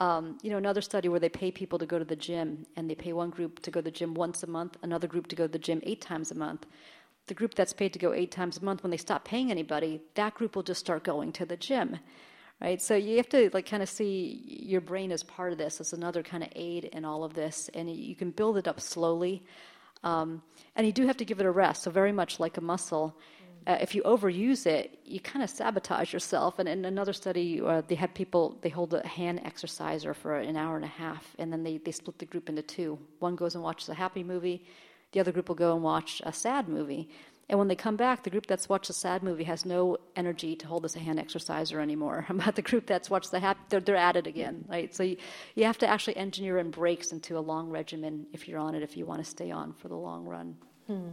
Um, you know, another study where they pay people to go to the gym, and they pay one group to go to the gym once a month, another group to go to the gym eight times a month. The group that's paid to go eight times a month, when they stop paying anybody, that group will just start going to the gym right? So you have to like kind of see your brain as part of this, as another kind of aid in all of this, and you can build it up slowly. Um, and you do have to give it a rest. So very much like a muscle, uh, if you overuse it, you kind of sabotage yourself. And in another study, uh, they had people they hold a hand exerciser for an hour and a half, and then they they split the group into two. One goes and watches a happy movie, the other group will go and watch a sad movie. And when they come back, the group that's watched the sad movie has no energy to hold as a hand exerciser anymore. But the group that's watched the happy, they're, they're at it again, right? So you, you have to actually engineer in breaks into a long regimen if you're on it, if you want to stay on for the long run. Hmm.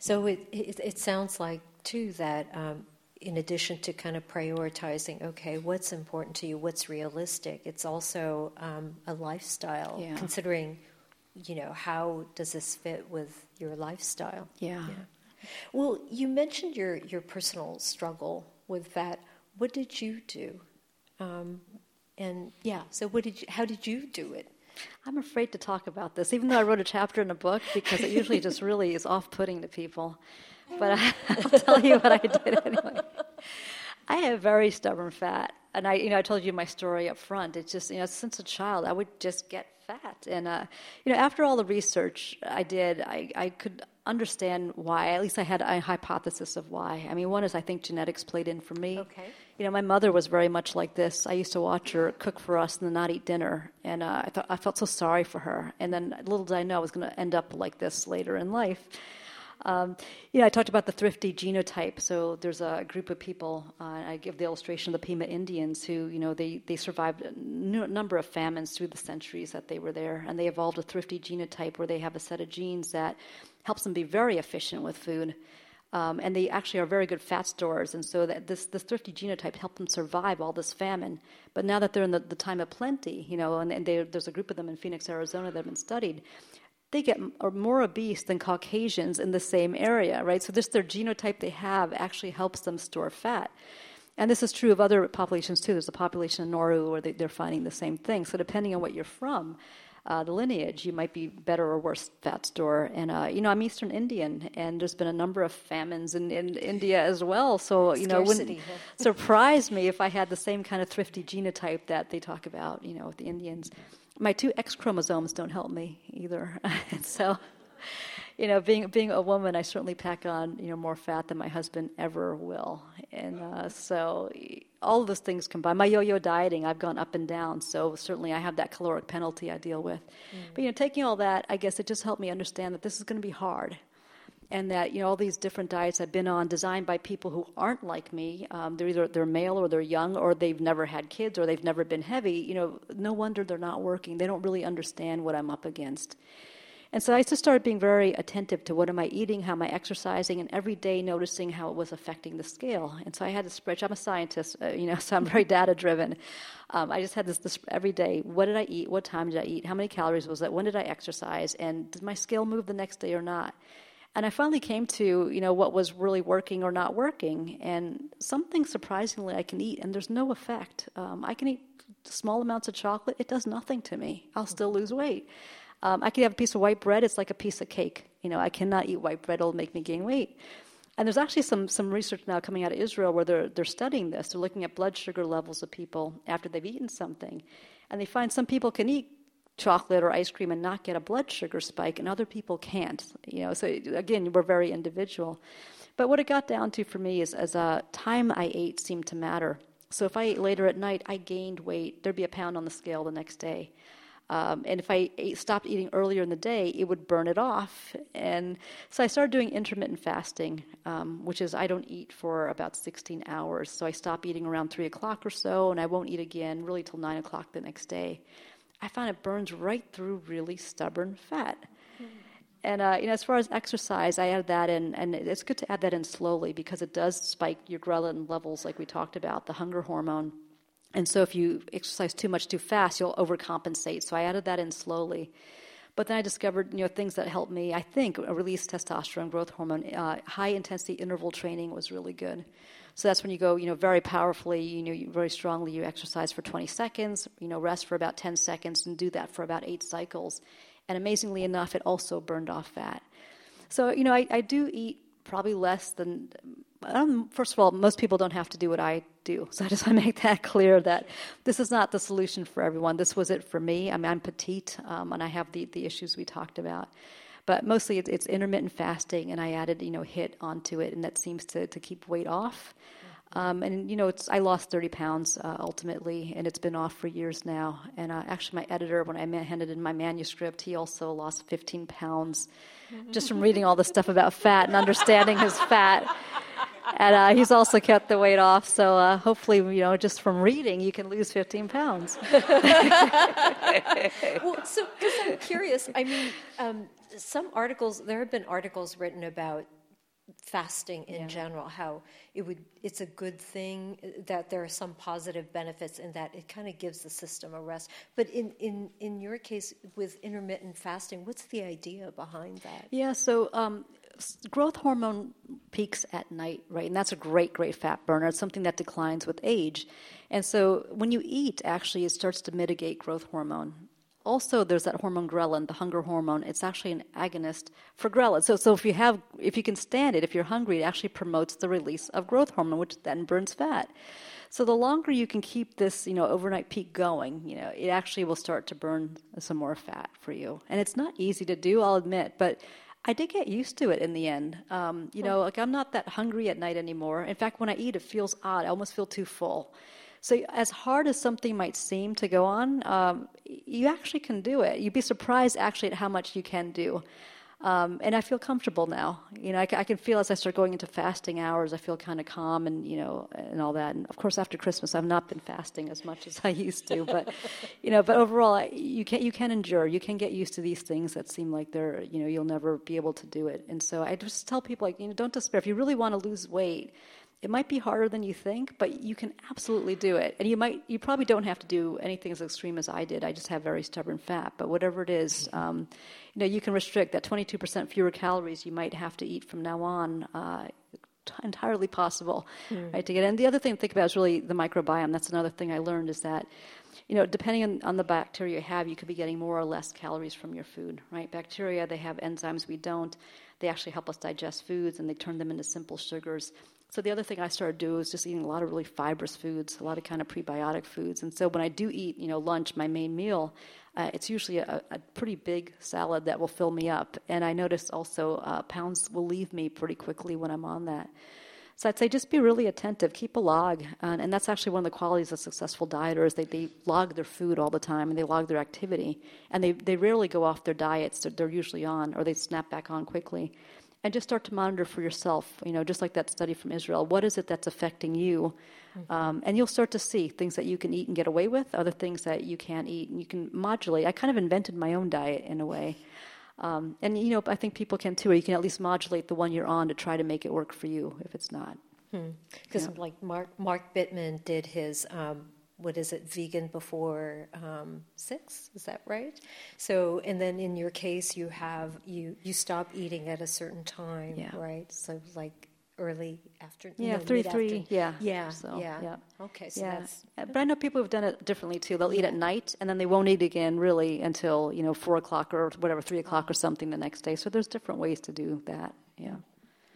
So it, it, it, sounds like, too, that um, in addition to kind of prioritizing, okay, what's important to you, what's realistic, it's also um, a lifestyle, yeah. considering, you know, how does this fit with your lifestyle? yeah. yeah. Well, you mentioned your, your personal struggle with that. What did you do? Um, and yeah, so what did you, how did you do it? I'm afraid to talk about this, even though I wrote a chapter in a book, because it usually just really is off putting to people. But I, will tell you what I did anyway. I have very stubborn fat. And I, you know, I told you my story up front. It's just, you know, since a child, I would just get fat. And, uh, you know, after all the research I did, I, I could understand why. At least I had a hypothesis of why. I mean, one is I think genetics played in for me. Okay. You know, my mother was very much like this. I used to watch her cook for us and then not eat dinner, and uh, I thought I felt so sorry for her. And then little did I know I was going to end up like this later in life. Um, you know, I talked about the thrifty genotype. So there's a group of people. Uh, I give the illustration of the Pima Indians, who you know they they survived a n- number of famines through the centuries that they were there, and they evolved a thrifty genotype where they have a set of genes that helps them be very efficient with food. Um, and they actually are very good fat storers, and so that this, this thrifty genotype helped them survive all this famine. But now that they're in the, the time of plenty, you know, and, and they, there's a group of them in Phoenix, Arizona that have been studied, they get more obese than Caucasians in the same area, right? So just their genotype they have actually helps them store fat. And this is true of other populations too. There's a population in Nauru where they, are finding the same thing. So depending on what you're from, uh, the lineage, you might be better or worse fat store. And uh, you know, I'm Eastern Indian, and there's been a number of famines in, in India as well. So you know, it wouldn't surprise me if I had the same kind of thrifty genotype that they talk about, you know, with the Indians my two X chromosomes don't help me either. so, you know, being being a woman, I certainly pack on you know more fat than my husband ever will, and uh, so all of those things combined. My yo-yo dieting, I've gone up and down, so certainly I have that caloric penalty I deal with. Mm. But you know, taking all that, I guess it just helped me understand that this is going to be hard and that you know all these different diets I've been on, designed by people who aren't like me. Um, they're either they're male or they're young, or they've never had kids, or they've never been heavy. You know, no wonder they're not working. They don't really understand what I'm up against. And so I just started being very attentive to what am I eating, how am I exercising, and every day noticing how it was affecting the scale. And so I had this spreadsheet. I'm a scientist, uh, you know, so I'm very data driven. Um, I just had this, this every day. What did I eat? What time did I eat? How many calories was that? When did I exercise? And did my scale move the next day or not? And I finally came to, you know, what was really working or not working. And something surprisingly I can eat, and there's no effect. Um, I can eat small amounts of chocolate, it does nothing to me. I'll still lose weight. Um, I can have a piece of white bread, it's like a piece of cake. You know, I cannot eat white bread, it'll make me gain weight. And there's actually some, some research now coming out of Israel where they're, they're studying this. They're looking at blood sugar levels of people after they've eaten something. And they find some people can eat chocolate or ice cream and not get a blood sugar spike, and other people can't. You know, so again, we're very individual. But what it got down to for me is as a time I ate seemed to matter. So if I ate later at night, I gained weight. There'd be a pound on the scale the next day. Um, and if I ate, stopped eating earlier in the day, it would burn it off. And so I started doing intermittent fasting, um, which is I don't eat for about 16 hours. So I stop eating around 3 o'clock or so, and I won't eat again really till 9 o'clock the next day. I found it burns right through really stubborn fat. Mm. And uh, you know, as far as exercise, I add that in, and it's good to add that in slowly because it does spike your ghrelin levels, like we talked about, the hunger hormone. And so, if you exercise too much too fast, you'll overcompensate. So I added that in slowly. But then I discovered, you know, things that helped me. I think release testosterone, growth hormone. Uh, high intensity interval training was really good. So that's when you go, you know, very powerfully, you know, very strongly. You exercise for 20 seconds, you know, rest for about 10 seconds, and do that for about eight cycles. And amazingly enough, it also burned off fat. So you know, I, I do eat probably less than. First of all, most people don't have to do what I do. So I just want to make that clear that this is not the solution for everyone. This was it for me. I mean, I'm petite, um, and I have the, the issues we talked about. But mostly it's, it's, intermittent fasting, and I added, you know, HIIT onto it, and that seems to, to keep weight off. Um, and you know, it's I lost 30 pounds uh, ultimately, and it's been off for years now. And uh, actually, my editor, when I handed in my manuscript, he also lost 15 pounds just from reading all the stuff about fat and understanding his fat. And uh, he's also kept the weight off. So uh, hopefully, you know, just from reading, you can lose 15 pounds. well, so because I'm curious, I mean, um, some articles there have been articles written about fasting in yeah. general how it would it's a good thing that there are some positive benefits in that it kind of gives the system a rest. But in in in your case with intermittent fasting what's the idea behind that? Yeah so um, growth hormone peaks at night right? And that's a great great fat burner. It's something that declines with age. And so when you eat actually it starts to mitigate growth hormone also there's that hormone ghrelin, the hunger hormone. It's actually an agonist for ghrelin. So, so if you have, if you can stand it, if you're hungry, it actually promotes the release of growth hormone, which then burns fat. So the longer you can keep this, you know, overnight peak going, you know, it actually will start to burn some more fat for you. And it's not easy to do, I'll admit, but I did get used to it in the end. Um, you know, like I'm not that hungry at night anymore. In fact, when I eat, it feels odd. I almost feel too full. So, as hard as something might seem to go on, um, you actually can do it. You'd be surprised actually at how much you can do. Um, and I feel comfortable now. You know, I, I, can feel as I start going into fasting hours, I feel kind of calm and you know, and all that. And of course, after Christmas, I've not been fasting as much as I used to. But you know, but overall, you can you can endure. You can get used to these things that seem like they're you know you'll never be able to do it. And so I just tell people like you know, don't despair. If you really want to lose weight it might be harder than you think, but you can absolutely do it. And you might, you probably don't have to do anything as extreme as I did. I just have very stubborn fat. But whatever it is, um, you know, you can restrict that 22% fewer calories you might have to eat from now on. Uh, entirely possible, mm. right? To get. And the other thing to think about is really the microbiome. That's another thing I learned is that you know, depending on, on, the bacteria you have, you could be getting more or less calories from your food, right? Bacteria, they have enzymes we don't. They actually help us digest foods and they turn them into simple sugars. So the other thing I started doing was just eating a lot of really fibrous foods, a lot of kind of prebiotic foods. And so when I do eat, you know, lunch, my main meal, uh, it's usually a, a, pretty big salad that will fill me up. And I notice also uh, pounds will leave me pretty quickly when I'm on that. So I'd say just be really attentive, keep a log, and, and that's actually one of the qualities of successful dieters. They, they log their food all the time and they log their activity, and they, they rarely go off their diets. They're, they're usually on, or they snap back on quickly and just start to monitor for yourself. You know, just like that study from Israel. What is it that's affecting you? Mm-hmm. Um, and you'll start to see things that you can eat and get away with, other things that you can't eat, and you can modulate. I kind of invented my own diet in a way. Um, and you know, I think people can too, or you can at least modulate the one you're on to try to make it work for you if it's not. Because hmm. yeah. like Mark Mark Bittman did his um, what is it, vegan before um, six? Is that right? So, and then in your case, you have you you stop eating at a certain time, yeah. right? So, like early afternoon. Yeah, no, three three. Yeah, yeah, so, yeah. yeah. Okay, so yeah. that's. But I know people have done it differently too. They'll eat at night, and then they won't eat again really until you know four o'clock or whatever, three o'clock or something the next day. So there's different ways to do that. Yeah.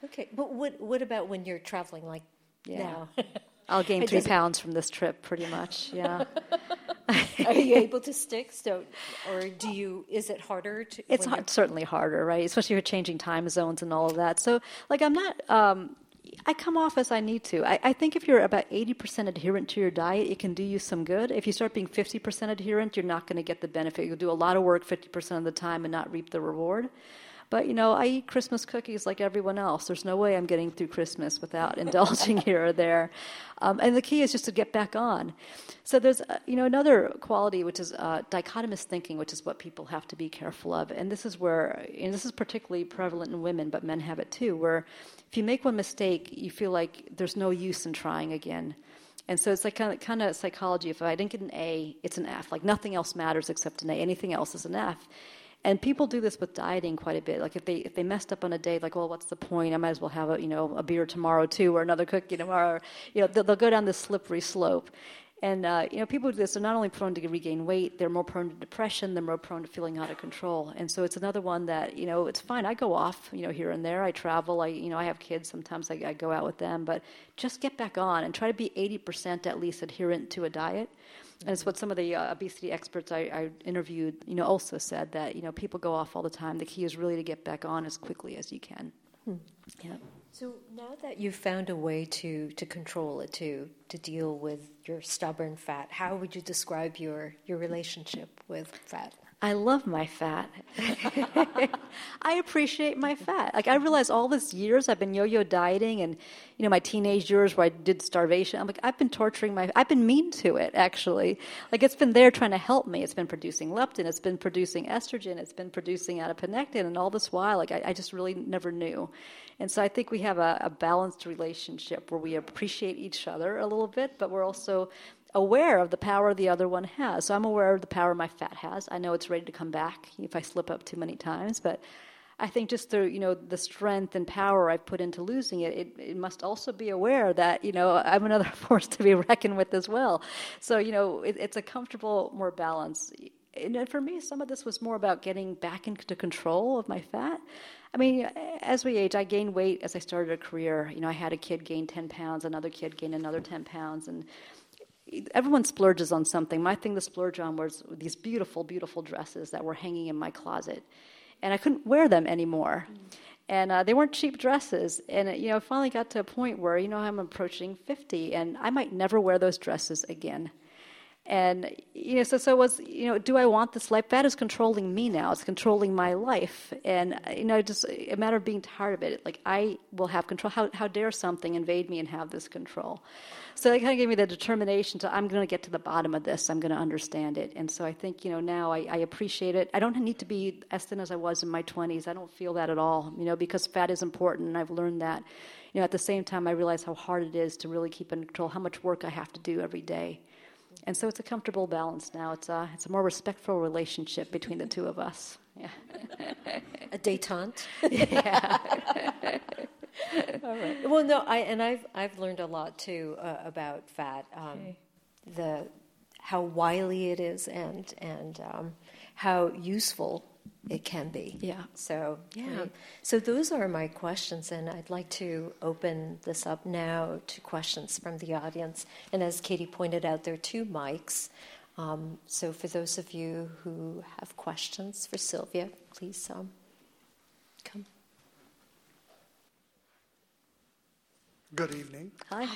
Okay, but what what about when you're traveling like yeah. now? I'll gain three pounds from this trip, pretty much. Yeah. Are you able to stick? So, or do you? Is it harder to? It's hard, certainly harder, right? Especially if you're changing time zones and all of that. So, like, I'm not. Um, I come off as I need to. I, I, think if you're about 80% adherent to your diet, it can do you some good. If you start being 50% adherent, you're not going to get the benefit. You'll do a lot of work 50% of the time and not reap the reward. But you know, I eat Christmas cookies like everyone else. There's no way I'm getting through Christmas without indulging here or there. Um, and the key is just to get back on. So there's uh, you know another quality which is uh, dichotomous thinking, which is what people have to be careful of. And this is where and this is particularly prevalent in women, but men have it too. Where if you make one mistake, you feel like there's no use in trying again. And so it's like kind of, kind of psychology. If I didn't get an A, it's an F. Like nothing else matters except an A. Anything else is an F. And people do this with dieting quite a bit. Like if they if they messed up on a day, like, well, what's the point? I might as well have a you know a beer tomorrow too, or another cookie tomorrow. You know, they'll, they'll go down this slippery slope. And uh, you know, people do this. They're not only prone to regain weight, they're more prone to depression. They're more prone to feeling out of control. And so it's another one that you know, it's fine. I go off, you know, here and there. I travel. I you know, I have kids. Sometimes I, I go out with them, but just get back on and try to be 80% at least adherent to a diet. And it's what some of the uh, obesity experts I, I, interviewed, you know, also said that you know people go off all the time. The key is really to get back on as quickly as you can. Hmm. Yeah. So now that you've found a way to to control it, to to deal with your stubborn fat, how would you describe your your relationship with fat? I love my fat. I appreciate my fat. Like I realize all these years I've been yo-yo dieting and you know my teenage years where I did starvation. I'm like I've been torturing my I've been mean to it actually. Like it's been there trying to help me. It's been producing leptin, it's been producing estrogen, it's been producing adiponectin and all this while like I, I just really never knew. And so I think we have a, a balanced relationship where we appreciate each other a little bit, but we're also aware of the power the other one has. So I'm aware of the power my fat has. I know it's ready to come back if I slip up too many times, but I think just through you know the strength and power I've put into losing it, it, it must also be aware that you know I'm another force to be reckoned with as well. So you know it, it's a comfortable, more balance. And for me, some of this was more about getting back into control of my fat. I mean, as we age, I gained weight as I started a career. You know, I had a kid gain 10 pounds, another kid gain another 10 pounds, and everyone splurges on something. My thing to splurge on was these beautiful, beautiful dresses that were hanging in my closet. and I couldn't wear them anymore. And uh, they weren't cheap dresses. And, you know, finally got to a point where, you know, I'm approaching 50 and I might never wear those dresses again. And you know, so so was you know, do I want this life? That is controlling me now. It's controlling my life, and you know, just a matter of being tired of it. Like I will have control. How how dare something invade me and have this control? So it kind of gave me the determination to I'm going to get to the bottom of this. I'm going to understand it. And so I think you know now I, I appreciate it. I don't need to be as thin as I was in my 20s. I don't feel that at all. You know, because fat is important, and I've learned that. You know, at the same time, I realize how hard it is to really keep in control. How much work I have to do every day. And so it's a comfortable balance now. It's a, it's a more respectful relationship between the two of us. Yeah. a detente. yeah. All right. Well, no, I and I've I've learned a lot too uh, about fat. Um, okay. The how wily it is and and um, how useful it can be. Yeah. So, yeah. Right. So, those are my questions, and I'd like to open this up now to questions from the audience. And as Katie pointed out, there are two mics. Um, so, for those of you who have questions for Sylvia, please um, come. Good evening. Hi.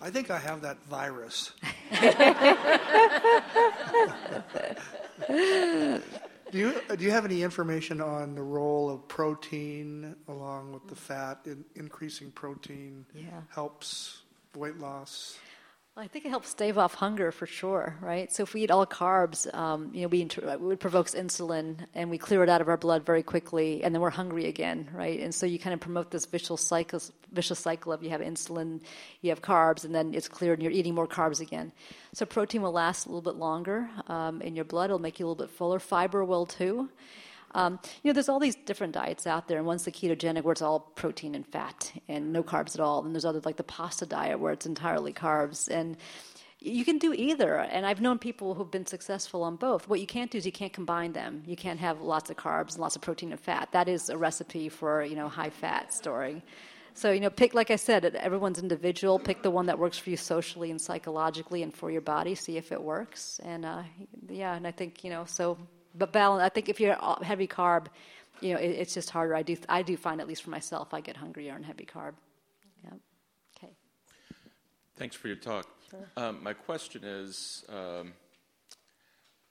I think I have that virus. Do you, do you have any information on the role of protein along with the fat? In, increasing protein yeah. helps weight loss. Well, I think it helps stave off hunger for sure, right? So if we eat all carbs, um, you know, we inter- it provokes insulin, and we clear it out of our blood very quickly, and then we're hungry again, right? And so you kind of promote this vicious cycle, vicious cycle of you have insulin, you have carbs, and then it's cleared, and you're eating more carbs again. So protein will last a little bit longer um, in your blood; it'll make you a little bit fuller. Fiber will too. Um, you know, there's all these different diets out there, and one's the ketogenic where it's all protein and fat and no carbs at all, and there's other like the pasta diet where it's entirely carbs and you can do either and i've known people who've been successful on both. What you can't do is you can't combine them. You can't have lots of carbs and lots of protein and fat. That is a recipe for you know high fat story so you know pick like i said everyone's individual. Pick the one that works for you socially and psychologically and for your body. See if it works. And uh, yeah and i think you know so but balance. I think if you're heavy carb, you know, it, it's just harder. I do I do find at least for myself, I get hungrier on heavy carb. Yeah. Okay. Thanks for your talk. Sure. Um, my question is, um,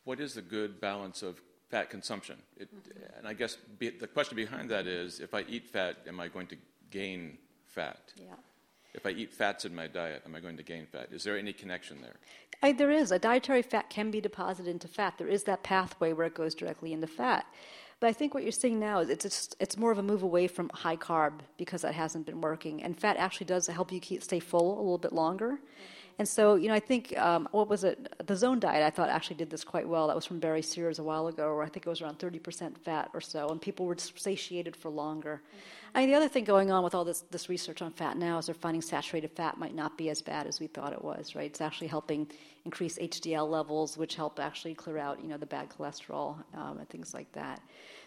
what is the good balance of fat consumption? It, mm-hmm. And I guess be, the question behind that is, if I eat fat, am I going to gain fat? Yeah. If I eat fats in my diet, am I going to gain fat? Is there any connection there? I, there is. A dietary fat can be deposited into fat. There is that pathway where it goes directly into fat. But I think what you're seeing now is it's just, it's more of a move away from high carb because that hasn't been working. And fat actually does help you keep, stay full a little bit longer. And so, you know, I think, um, what was it? The zone diet, I thought actually did this quite well. That was from Barry Sears a while ago, where I think it was around 30% fat or so, and people were satiated for longer. Mm-hmm. I the other thing going on with all this, this research on fat now is they're finding saturated fat might not be as bad as we thought it was, right? It's actually helping increase HDL levels, which help actually clear out, you know, the bad cholesterol um, and things like that.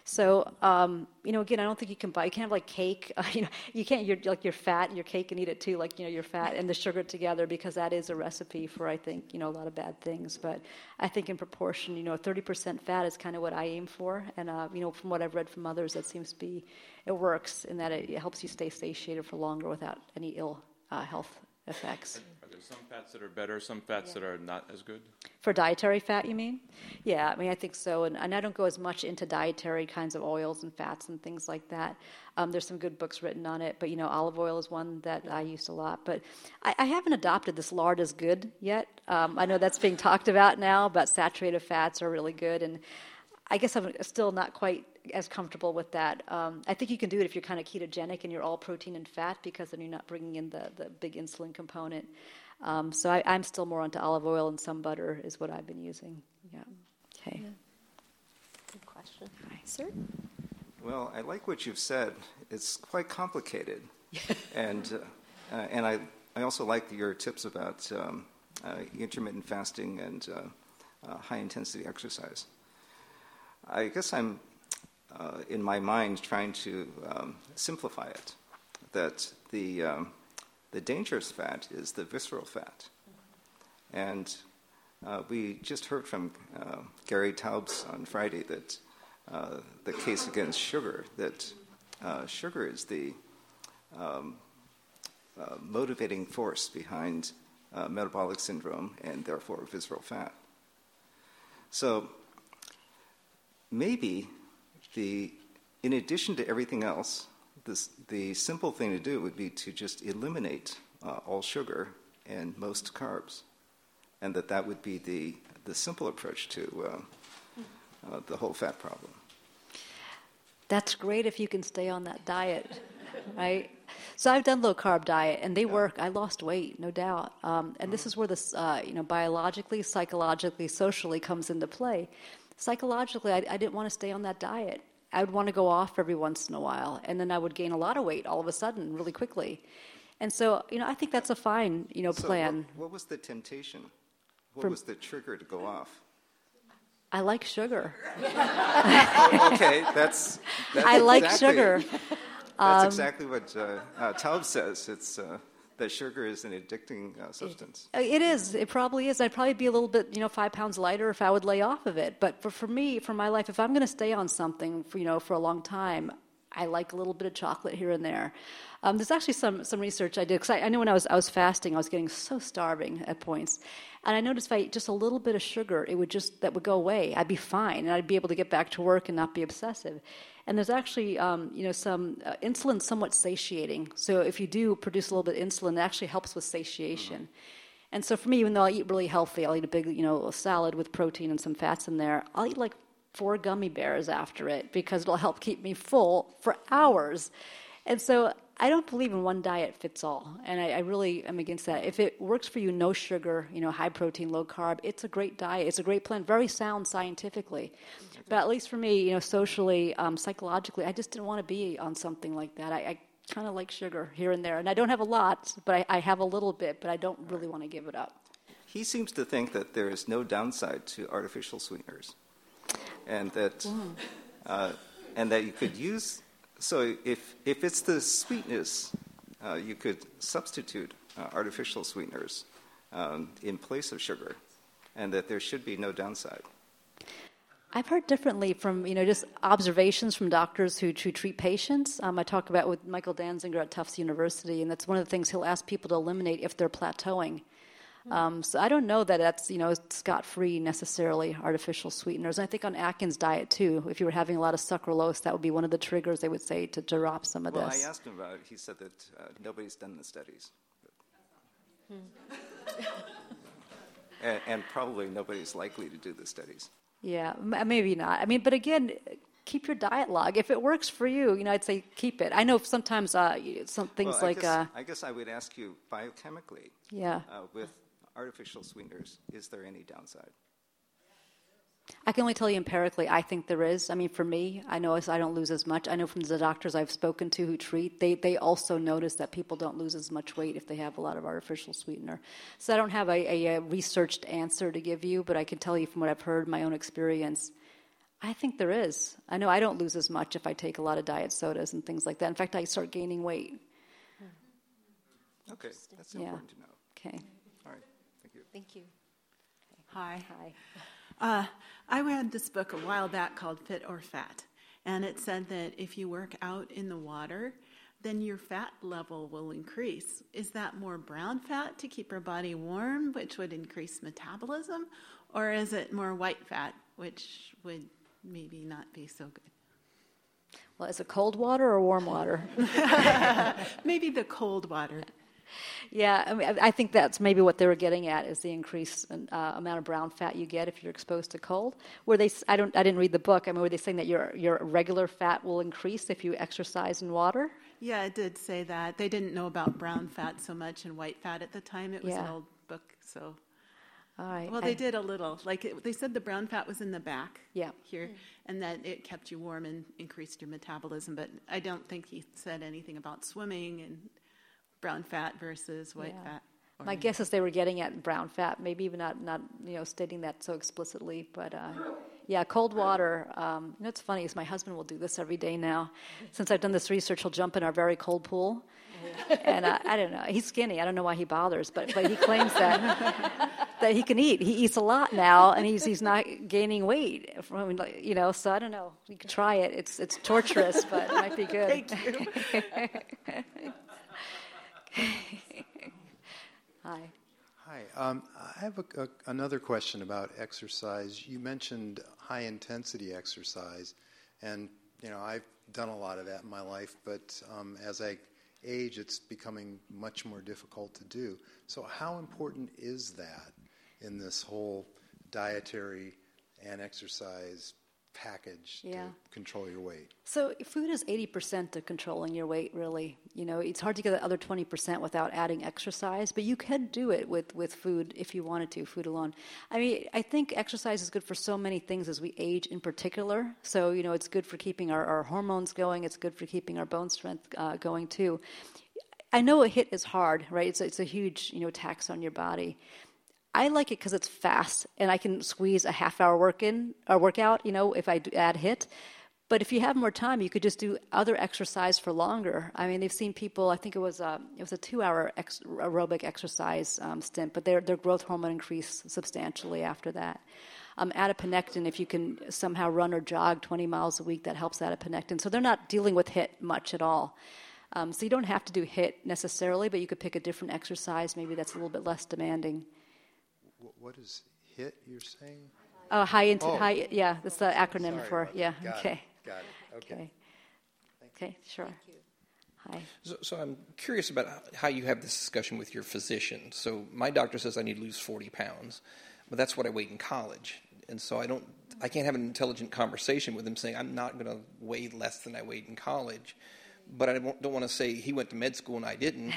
So, um, you know, again, I don't think you can buy. You can't have like cake. Uh, you know, you can't. You're like your fat, and your cake, and eat it too. Like you know, your fat and the sugar together because that is a recipe for I think you know a lot of bad things. But I think in proportion, you know, 30% fat is kind of what I aim for, and uh, you know, from what I've read from others, that seems to be it works in that it, it helps you stay satiated for longer without any ill uh, health effects. Some fats that are better, some fats yeah. that are not as good? For dietary fat, you mean? Yeah, I mean, I think so. And, and I don't go as much into dietary kinds of oils and fats and things like that. Um, there's some good books written on it, but you know, olive oil is one that I use a lot. But I, I haven't adopted this lard is good yet. Um, I know that's being talked about now, but saturated fats are really good. And I guess I'm still not quite as comfortable with that. Um, I think you can do it if you're kind of ketogenic and you're all protein and fat because then you're not bringing in the, the big insulin component. Um, so I, am still more onto olive oil and some butter is what I've been using. Yeah. Okay. Yeah. Good question. Hi, sir. Well, I like what you've said. It's quite complicated, and uh, uh, and I I also like your tips about um, uh, intermittent fasting and uh, uh, high intensity exercise. I guess I'm uh, in my mind trying to um, simplify it. That the um, the dangerous fat is the visceral fat, and uh, we just heard from uh, Gary Taubes on Friday that uh, the case against sugar that uh, sugar is the um, uh, motivating force behind uh, metabolic syndrome and therefore visceral fat. So maybe the, in addition to everything else, this, the simple thing to do would be to just eliminate uh, all sugar and most carbs, and that that would be the, the simple approach to uh, uh, the whole fat problem. That's great if you can stay on that diet, right? So I've done low carb diet, and they work. I lost weight, no doubt. Um, and this is where this, uh, you know, biologically, psychologically, socially comes into play. Psychologically, I, I didn't want to stay on that diet. I would want to go off every once in a while, and then I would gain a lot of weight all of a sudden, really quickly. And so, you know, I think that's a fine, you know, So plan. What, what was the temptation? What From- was the trigger to go off? I like sugar. okay, that's, that's I like exactly- sugar. That's Um, exactly what uh, uh, Taubes says. It's uh, that sugar is an addicting uh, substance. Uh, It is. It probably is. I'd probably be a little bit, you know, five pounds lighter if I would lay off of it. But for, for me, for my life, if I'm going to stay on something, for, you know, for a long time, I like a little bit of chocolate here and there. Um, there's actually some, some research I did because I, I knew when I was I was fasting, I was getting so starving at points, and I noticed if I ate just a little bit of sugar, it would just that would go away. I'd be fine, and I'd be able to get back to work and not be obsessive. And there's actually, um, you know, some uh, insulin somewhat satiating. So if you do produce a little bit of insulin, it actually helps with satiation. And so for me, even though I eat really healthy, I'll eat a big, you know, salad with protein and some fats in there. I'll eat like four gummy bears after it because it'll help keep me full for hours. And so I don't believe in one diet fits all, and I, I really am against that. If it works for you, no sugar, you know, high protein, low carb, it's a great diet. It's a great plan, very sound scientifically. But at least for me, you know, socially, um, psychologically, I just didn't want to be on something like that. I, I kind of like sugar here and there, and I don't have a lot, but I, I have a little bit, but I don't really want to give it up. He seems to think that there is no downside to artificial sweeteners, and that uh, and that you could use. So if if it's the sweetness, uh, you could substitute uh, artificial sweeteners um, in place of sugar, and that there should be no downside. I've heard differently from you know just observations from doctors who, who treat patients. Um, I talk about with Michael Dansinger at Tufts University, and that's one of the things he'll ask people to eliminate if they're plateauing. Um, so I don't know that that's you know scot free necessarily artificial sweeteners. And I think on Atkins diet too, if you were having a lot of sucralose, that would be one of the triggers they would say to drop some of Well, this. I asked him about it. He said that uh, nobody's done the studies. and, and probably nobody's likely to do the studies. Yeah, m- maybe not. I mean, but again, keep your diet log. If it works for you, you know, I'd say keep it. I know sometimes uh, some things Well, I like guess, uh, I guess I would ask you biochemically, yeah. uh, with artificial sweeteners, is there any downside? I can only tell you empirically. I think there is. I mean, for me, I know I don't lose as much. I know from the doctors I've spoken to who treat, they they also notice that people don't lose as much weight if they have a lot of artificial sweetener. So I don't have a, a, a researched answer to give you, but I can tell you from what I've heard, my own experience. I think there is. I know I don't lose as much if I take a lot of diet sodas and things like that. In fact, I start gaining weight. Okay, that's Yeah. important to know. Okay. All right, thank you. Thank you. Hi. Hi. Uh, I read this book a while back called Fit or Fat, and it said that if you work out in the water, then your fat level will increase. Is that more brown fat to keep your body warm, which would increase metabolism, or is it more white fat, which would maybe not be so good? Well, is it cold water or warm water? Maybe the cold water. Yeah, I, mean, I I think that's maybe what they were getting at is the increased uh, amount of brown fat you get if you're exposed to cold. Were they? I don't. I didn't read the book. I mean, were they saying that your your regular fat will increase if you exercise in water? Yeah, it did say that. They didn't know about brown fat so much and white fat at the time. It was an old book, so All right. Well, I- they did a little. Like it, they said, the brown fat was in the back. Yeah. Here, and that it kept you warm and increased your metabolism. But I don't think he said anything about swimming and brown fat versus white Yeah. fat. My guess is they were getting at brown fat, maybe even not, not you know stating that so explicitly, but uh, yeah, cold water. Um, you know, what's funny is my husband will do this every day now. Since I've done this research, he'll jump in our very cold pool, and uh, I don't know. He's skinny. I don't know why he bothers, but but he claims that that he can eat. He eats a lot now, and he's he's not gaining weight. From, you know, so I don't know. You could try it. It's it's torturous, but it might be good. Thank you. Hi. Hi. Um, I have a, a, another question about exercise. You mentioned high intensity exercise, and you know I've done a lot of that in my life, but um, as I age, it's becoming much more difficult to do. So, how important is that in this whole dietary and exercise package Yeah. to control your weight? So food is 80% of controlling your weight, really. You know, it's hard to get the other 20% without adding exercise, but you can do it with, with food if you wanted to, food alone. I mean, I think exercise is good for so many things as we age in particular. So, you know, it's good for keeping our, our hormones going, it's good for keeping our bone strength uh, going too. I know a HIIT is hard, right? It's a, it's a huge, you know, tax on your body. I like it because it's fast and I can squeeze a half hour work in or workout, you know, if I add HIIT. But if you have more time, you could just do other exercise for longer. I mean, they've seen people. I think it was a it was a two hour ex, aerobic exercise um, stint, but their their growth hormone increased substantially after that. Um, adiponectin, if you can somehow run or jog 20 miles a week, that helps adiponectin. So they're not dealing with HIIT much at all. Um, so you don't have to do HIIT necessarily, but you could pick a different exercise, maybe that's a little bit less demanding. Wh- what is HIIT you're saying? Oh, high into Oh. high. Yeah, that's the acronym Sorry for yeah. that. Got it. okay. Got it. Okay. Okay. Okay. Sure. Hi. So, so I'm curious about how you have this discussion with your physician. So my doctor says I need to lose 40 pounds, but that's what I weighed in college, and so I don't, I can't have an intelligent conversation with him saying I'm not going to weigh less than I weighed in college. But I don't, don't want to say he went to med school and I didn't.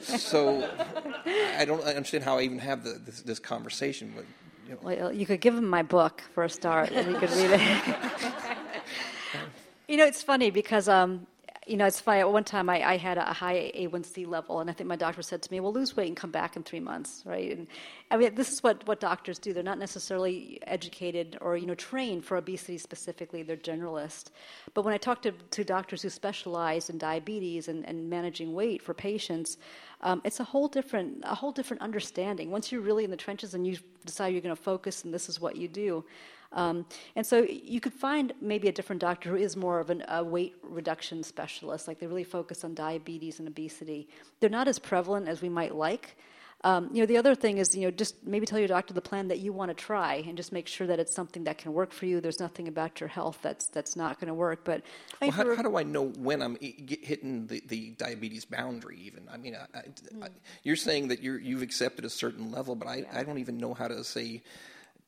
so I don't understand how I even have the, this, this conversation. But, you know, Well, you could give him my book for a start, and he could read it. you know, it's funny because, um, you know, it's funny. At one time, I, I had a high A1C level, and I think my doctor said to me, "Well, lose weight and come back in three months." Right? And I mean, this is what, what doctors do. They're not necessarily educated or you know trained for obesity specifically. They're generalist. But when I talk to, to doctors who specialize in diabetes and, and managing weight for patients, um, it's a whole different a whole different understanding. Once you're really in the trenches and you decide you're going to focus and this is what you do. Um, and so you could find maybe a different doctor who is more of an, a weight reduction specialist, like they really focus on diabetes and obesity. They're not as prevalent as we might like. Um, you know, the other thing is, you know, just maybe tell your doctor the plan that you want to try, and just make sure that it's something that can work for you. There's nothing about your health that's that's not going to work. But well, how, how do I know when I'm hitting the, the diabetes boundary? Even I mean, I, I, I, you're saying that you're, you've accepted a certain level, but I, I don't even know how to say.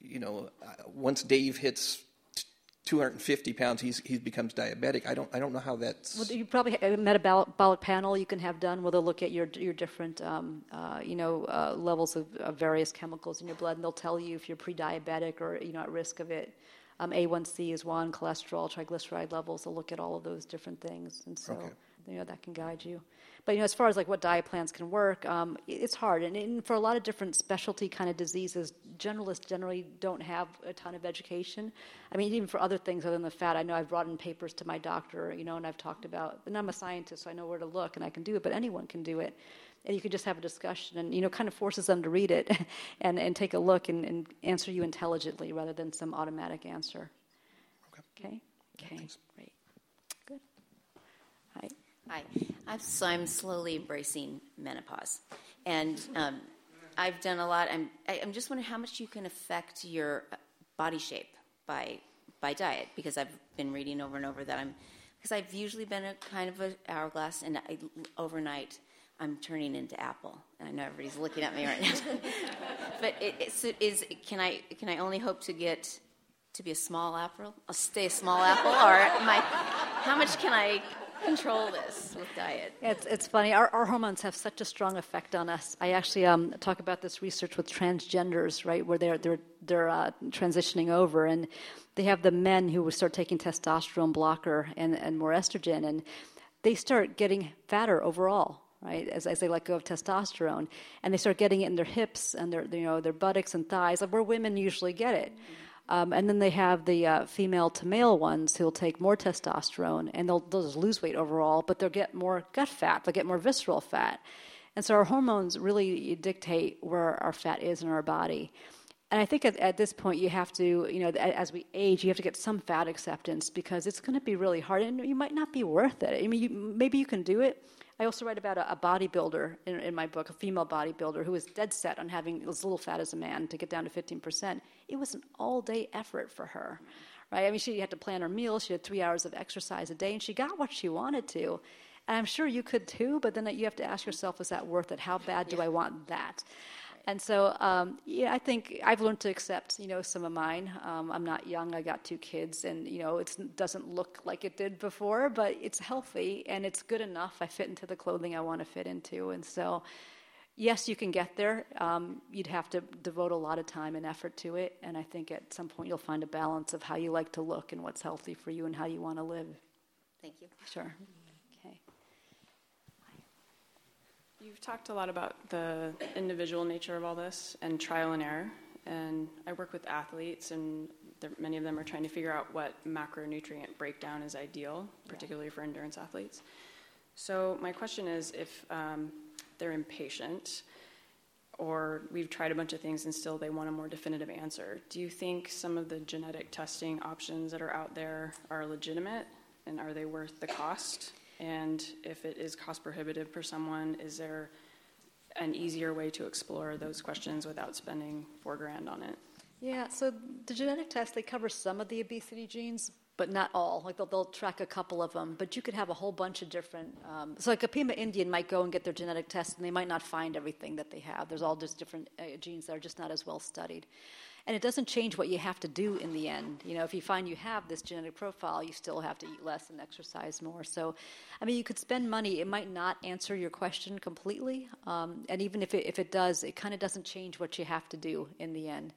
You know, uh, once Dave hits 250 pounds, he's he becomes diabetic. I don't I don't know how that's. Well, you probably have a metabolic panel you can have done where they'll look at your your different um, uh, you know uh, levels of, of various chemicals in your blood, and they'll tell you if you're pre-diabetic or you know at risk of it. Um, A1C is one, cholesterol, triglyceride levels. They'll look at all of those different things, and so Okay. you know that can guide you. But you know, as far as like what diet plans can work, um, it's hard, and, and for a lot of different specialty kind of diseases, generalists generally don't have a ton of education. I mean, even for other things other than the fat, I know I've brought in papers to my doctor, you know, and I've talked about. And I'm a scientist, so I know where to look, and I can do it. But anyone can do it, and you can just have a discussion, and you know, kind of forces them to read it and and take a look and, and answer you intelligently rather than some automatic answer. Okay. Okay. Great. Hi. I've, so I'm slowly embracing menopause, and um, I've done a lot. I'm I- I'm just wondering how much you can affect your uh, body shape by by diet because I've been reading over and over that I'm because I've usually been a kind of an hourglass, and I, overnight I'm turning into apple, and I know everybody's looking at me right now. but it, it's, it is can I can I only hope to get to be a small apple? I'll stay a small apple, or I, how much can I control this with diet? It's, it's funny. Our, our hormones have such a strong effect on us. I actually um, talk about this research with transgenders, right, where they're they're they're uh, transitioning over, and they have the men who start taking testosterone blocker and, and more estrogen, and they start getting fatter overall. Right, as, as they let go of testosterone, and they start getting it in their hips and their, you know, their buttocks and thighs, like where women usually get it. Um, and then they have the uh, female to male ones who'll take more testosterone and they'll, they'll just lose weight overall, but they'll get more gut fat, they'll get more visceral fat. And so our hormones really dictate where our fat is in our body. And I think at, at, this point, you have to, you know, as we age, you have to get some fat acceptance because it's going to be really hard and you might not be worth it. I mean, you, maybe you can do it. I also write about a, a bodybuilder in, in, my book, a female bodybuilder who was dead set on having as little fat as a man to get down to 15%. It was an all day effort for her, right? I mean, she had to plan her meals, she had three hours of exercise a day, and she got what she wanted to. And I'm sure you could too, but then you have to ask yourself, is that worth it? How bad do I want that? And so, um, yeah, I think I've learned to accept, you know, some of mine. Um, I'm not young. I got two kids, and you know, it doesn't look like it did before, but it's healthy and it's good enough. I fit into the clothing I want to fit into, and so, yes, you can get there. Um, you'd have to devote a lot of time and effort to it, and I think at some point you'll find a balance of how you like to look and what's healthy for you and how you want to live. Thank you. Sure. You've talked a lot about the individual nature of all this and trial and error. And I work with athletes, and many of them are trying to figure out what macronutrient breakdown is ideal, particularly for endurance athletes. So, my question is if um, they're impatient, or we've tried a bunch of things and still they want a more definitive answer, do you think some of the genetic testing options that are out there are legitimate and are they worth the cost? And if it is cost prohibitive for someone, is there an easier way to explore those questions without spending four grand on it? Yeah, so the genetic test, they cover some of the obesity genes, but not all. Like they'll, they'll track a couple of them, but you could have a whole bunch of different. Um, so, like a Pima Indian might go and get their genetic test, and they might not find everything that they have. There's all just different uh, genes that are just not as well studied. And it doesn't change what you have to do in the end. You know, if you find you have this genetic profile, you still have to eat less and exercise more. So, I mean, you could spend money. It might not answer your question completely. Um, and even if it, if it does, it kind of doesn't change what you have to do in the end.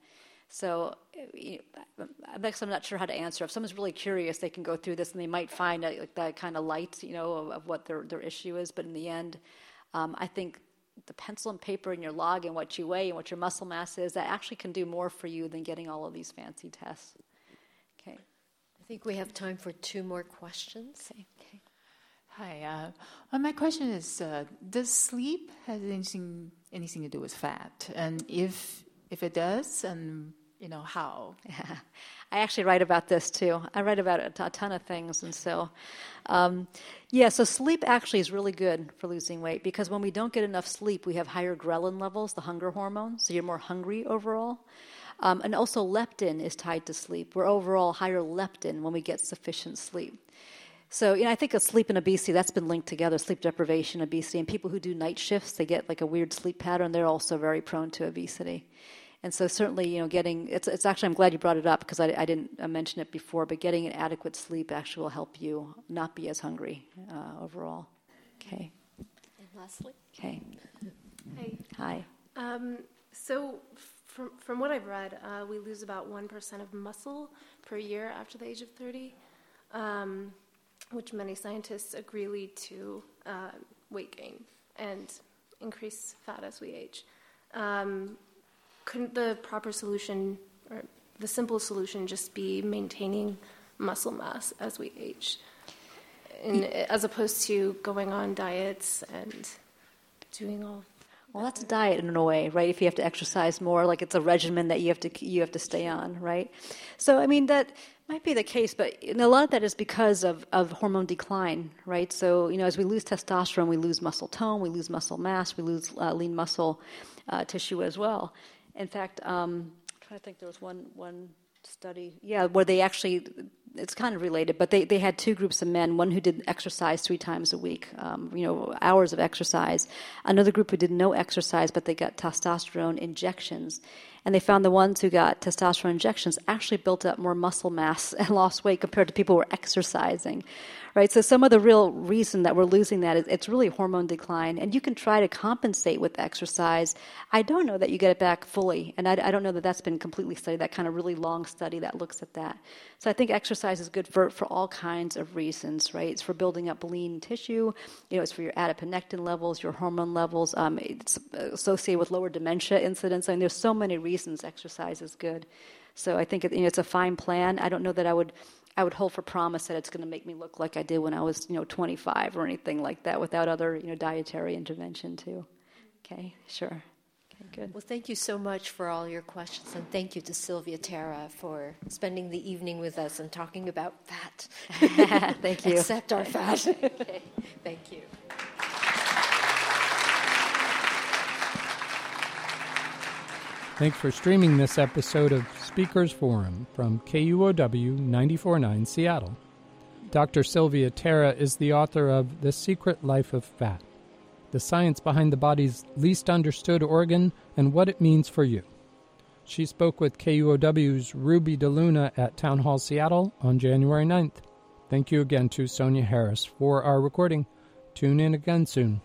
So you I'm not sure how to answer. If someone's really curious, they can go through this and they might find a, like that kind of light, you know, of, of, what their, their issue is. But in the end, um, I think the pencil and paper in your log and what you weigh and what your muscle mass is, that actually can do more for you than getting all of these fancy tests. Okay. I think we have time for two more questions. Okay. okay. Hi. Uh, well, my question is: uh, Does sleep have anything anything to do with fat? And if if it does, and you know how? I actually write about this too. I write about a, a ton of things, and so, um, yeah. So sleep actually is really good for losing weight because when we don't get enough sleep, we have higher ghrelin levels, the hunger hormone. So you're more hungry overall. Um, and also leptin is tied to sleep. We're overall higher leptin when we get sufficient sleep. So, you know, I think of sleep and obesity, that's been linked together, sleep deprivation, obesity. And people who do night shifts, they get like a weird sleep pattern, they're also very prone to obesity. And so certainly, you know, getting it's it's actually I'm glad you brought it up because I, I didn't uh, mention it before, but getting an adequate sleep actually will help you not be as hungry uh, overall. Okay. And lastly. Okay. Hi. Hi. Um, so from from what I've read, uh, we lose about one percent of muscle per year after the age of thirty, um, which many scientists agree lead to uh, weight gain and increase fat as we age. Um, couldn't the proper solution or the simple solution just be maintaining muscle mass as we age, in, as opposed to going on diets and doing all? Well, that's a diet in a way, right? If you have to exercise more, like it's a regimen that you have to you have to stay on, right? So, I mean, that might be the case, but a lot of that is because of, of hormone decline, right? So, you know, as we lose testosterone, we lose muscle tone, we lose muscle mass, we lose uh, lean muscle uh, tissue as well. In fact, um, I'm trying to think, there was one one study, yeah, where they actually it's kind of related, but they, they had two groups of men, one who did exercise three times a week, um, you know, hours of exercise. Another group who did no exercise, but they got testosterone injections. And they found the ones who got testosterone injections actually built up more muscle mass and lost weight compared to people who were exercising right? So some of the real reason that we're losing that is it's really hormone decline, and you can try to compensate with exercise. I don't know that you get it back fully, and I, I don't know that that's been completely studied. That kind of really long study that looks at that. So I think exercise is good for for all kinds of reasons, right? It's for building up lean tissue. You know, it's for your adiponectin levels, your hormone levels. Um, it's associated with lower dementia incidence. I mean, there's so many reasons exercise is good. So I think it, you know, it's a fine plan. I don't know that I would I would hold for promise that it's going to make me look like I did when I was, you know, 25 or anything like that without other, you know, dietary intervention too. Okay, sure. Okay, good. Well, thank you so much for all your questions, and thank you to Sylvia Tara for spending the evening with us and talking about fat. thank you. Accept our fat. okay, thank you. Thanks for streaming this episode of Speakers Forum from KUOW 949 Seattle. Dr. Sylvia Tara is the author of The Secret Life of Fat The Science Behind the Body's Least Understood Organ and What It Means for You. She spoke with KUOW's Ruby de Luna at Town Hall Seattle on January 9th. Thank you again to Sonya Harris for our recording. Tune in again soon.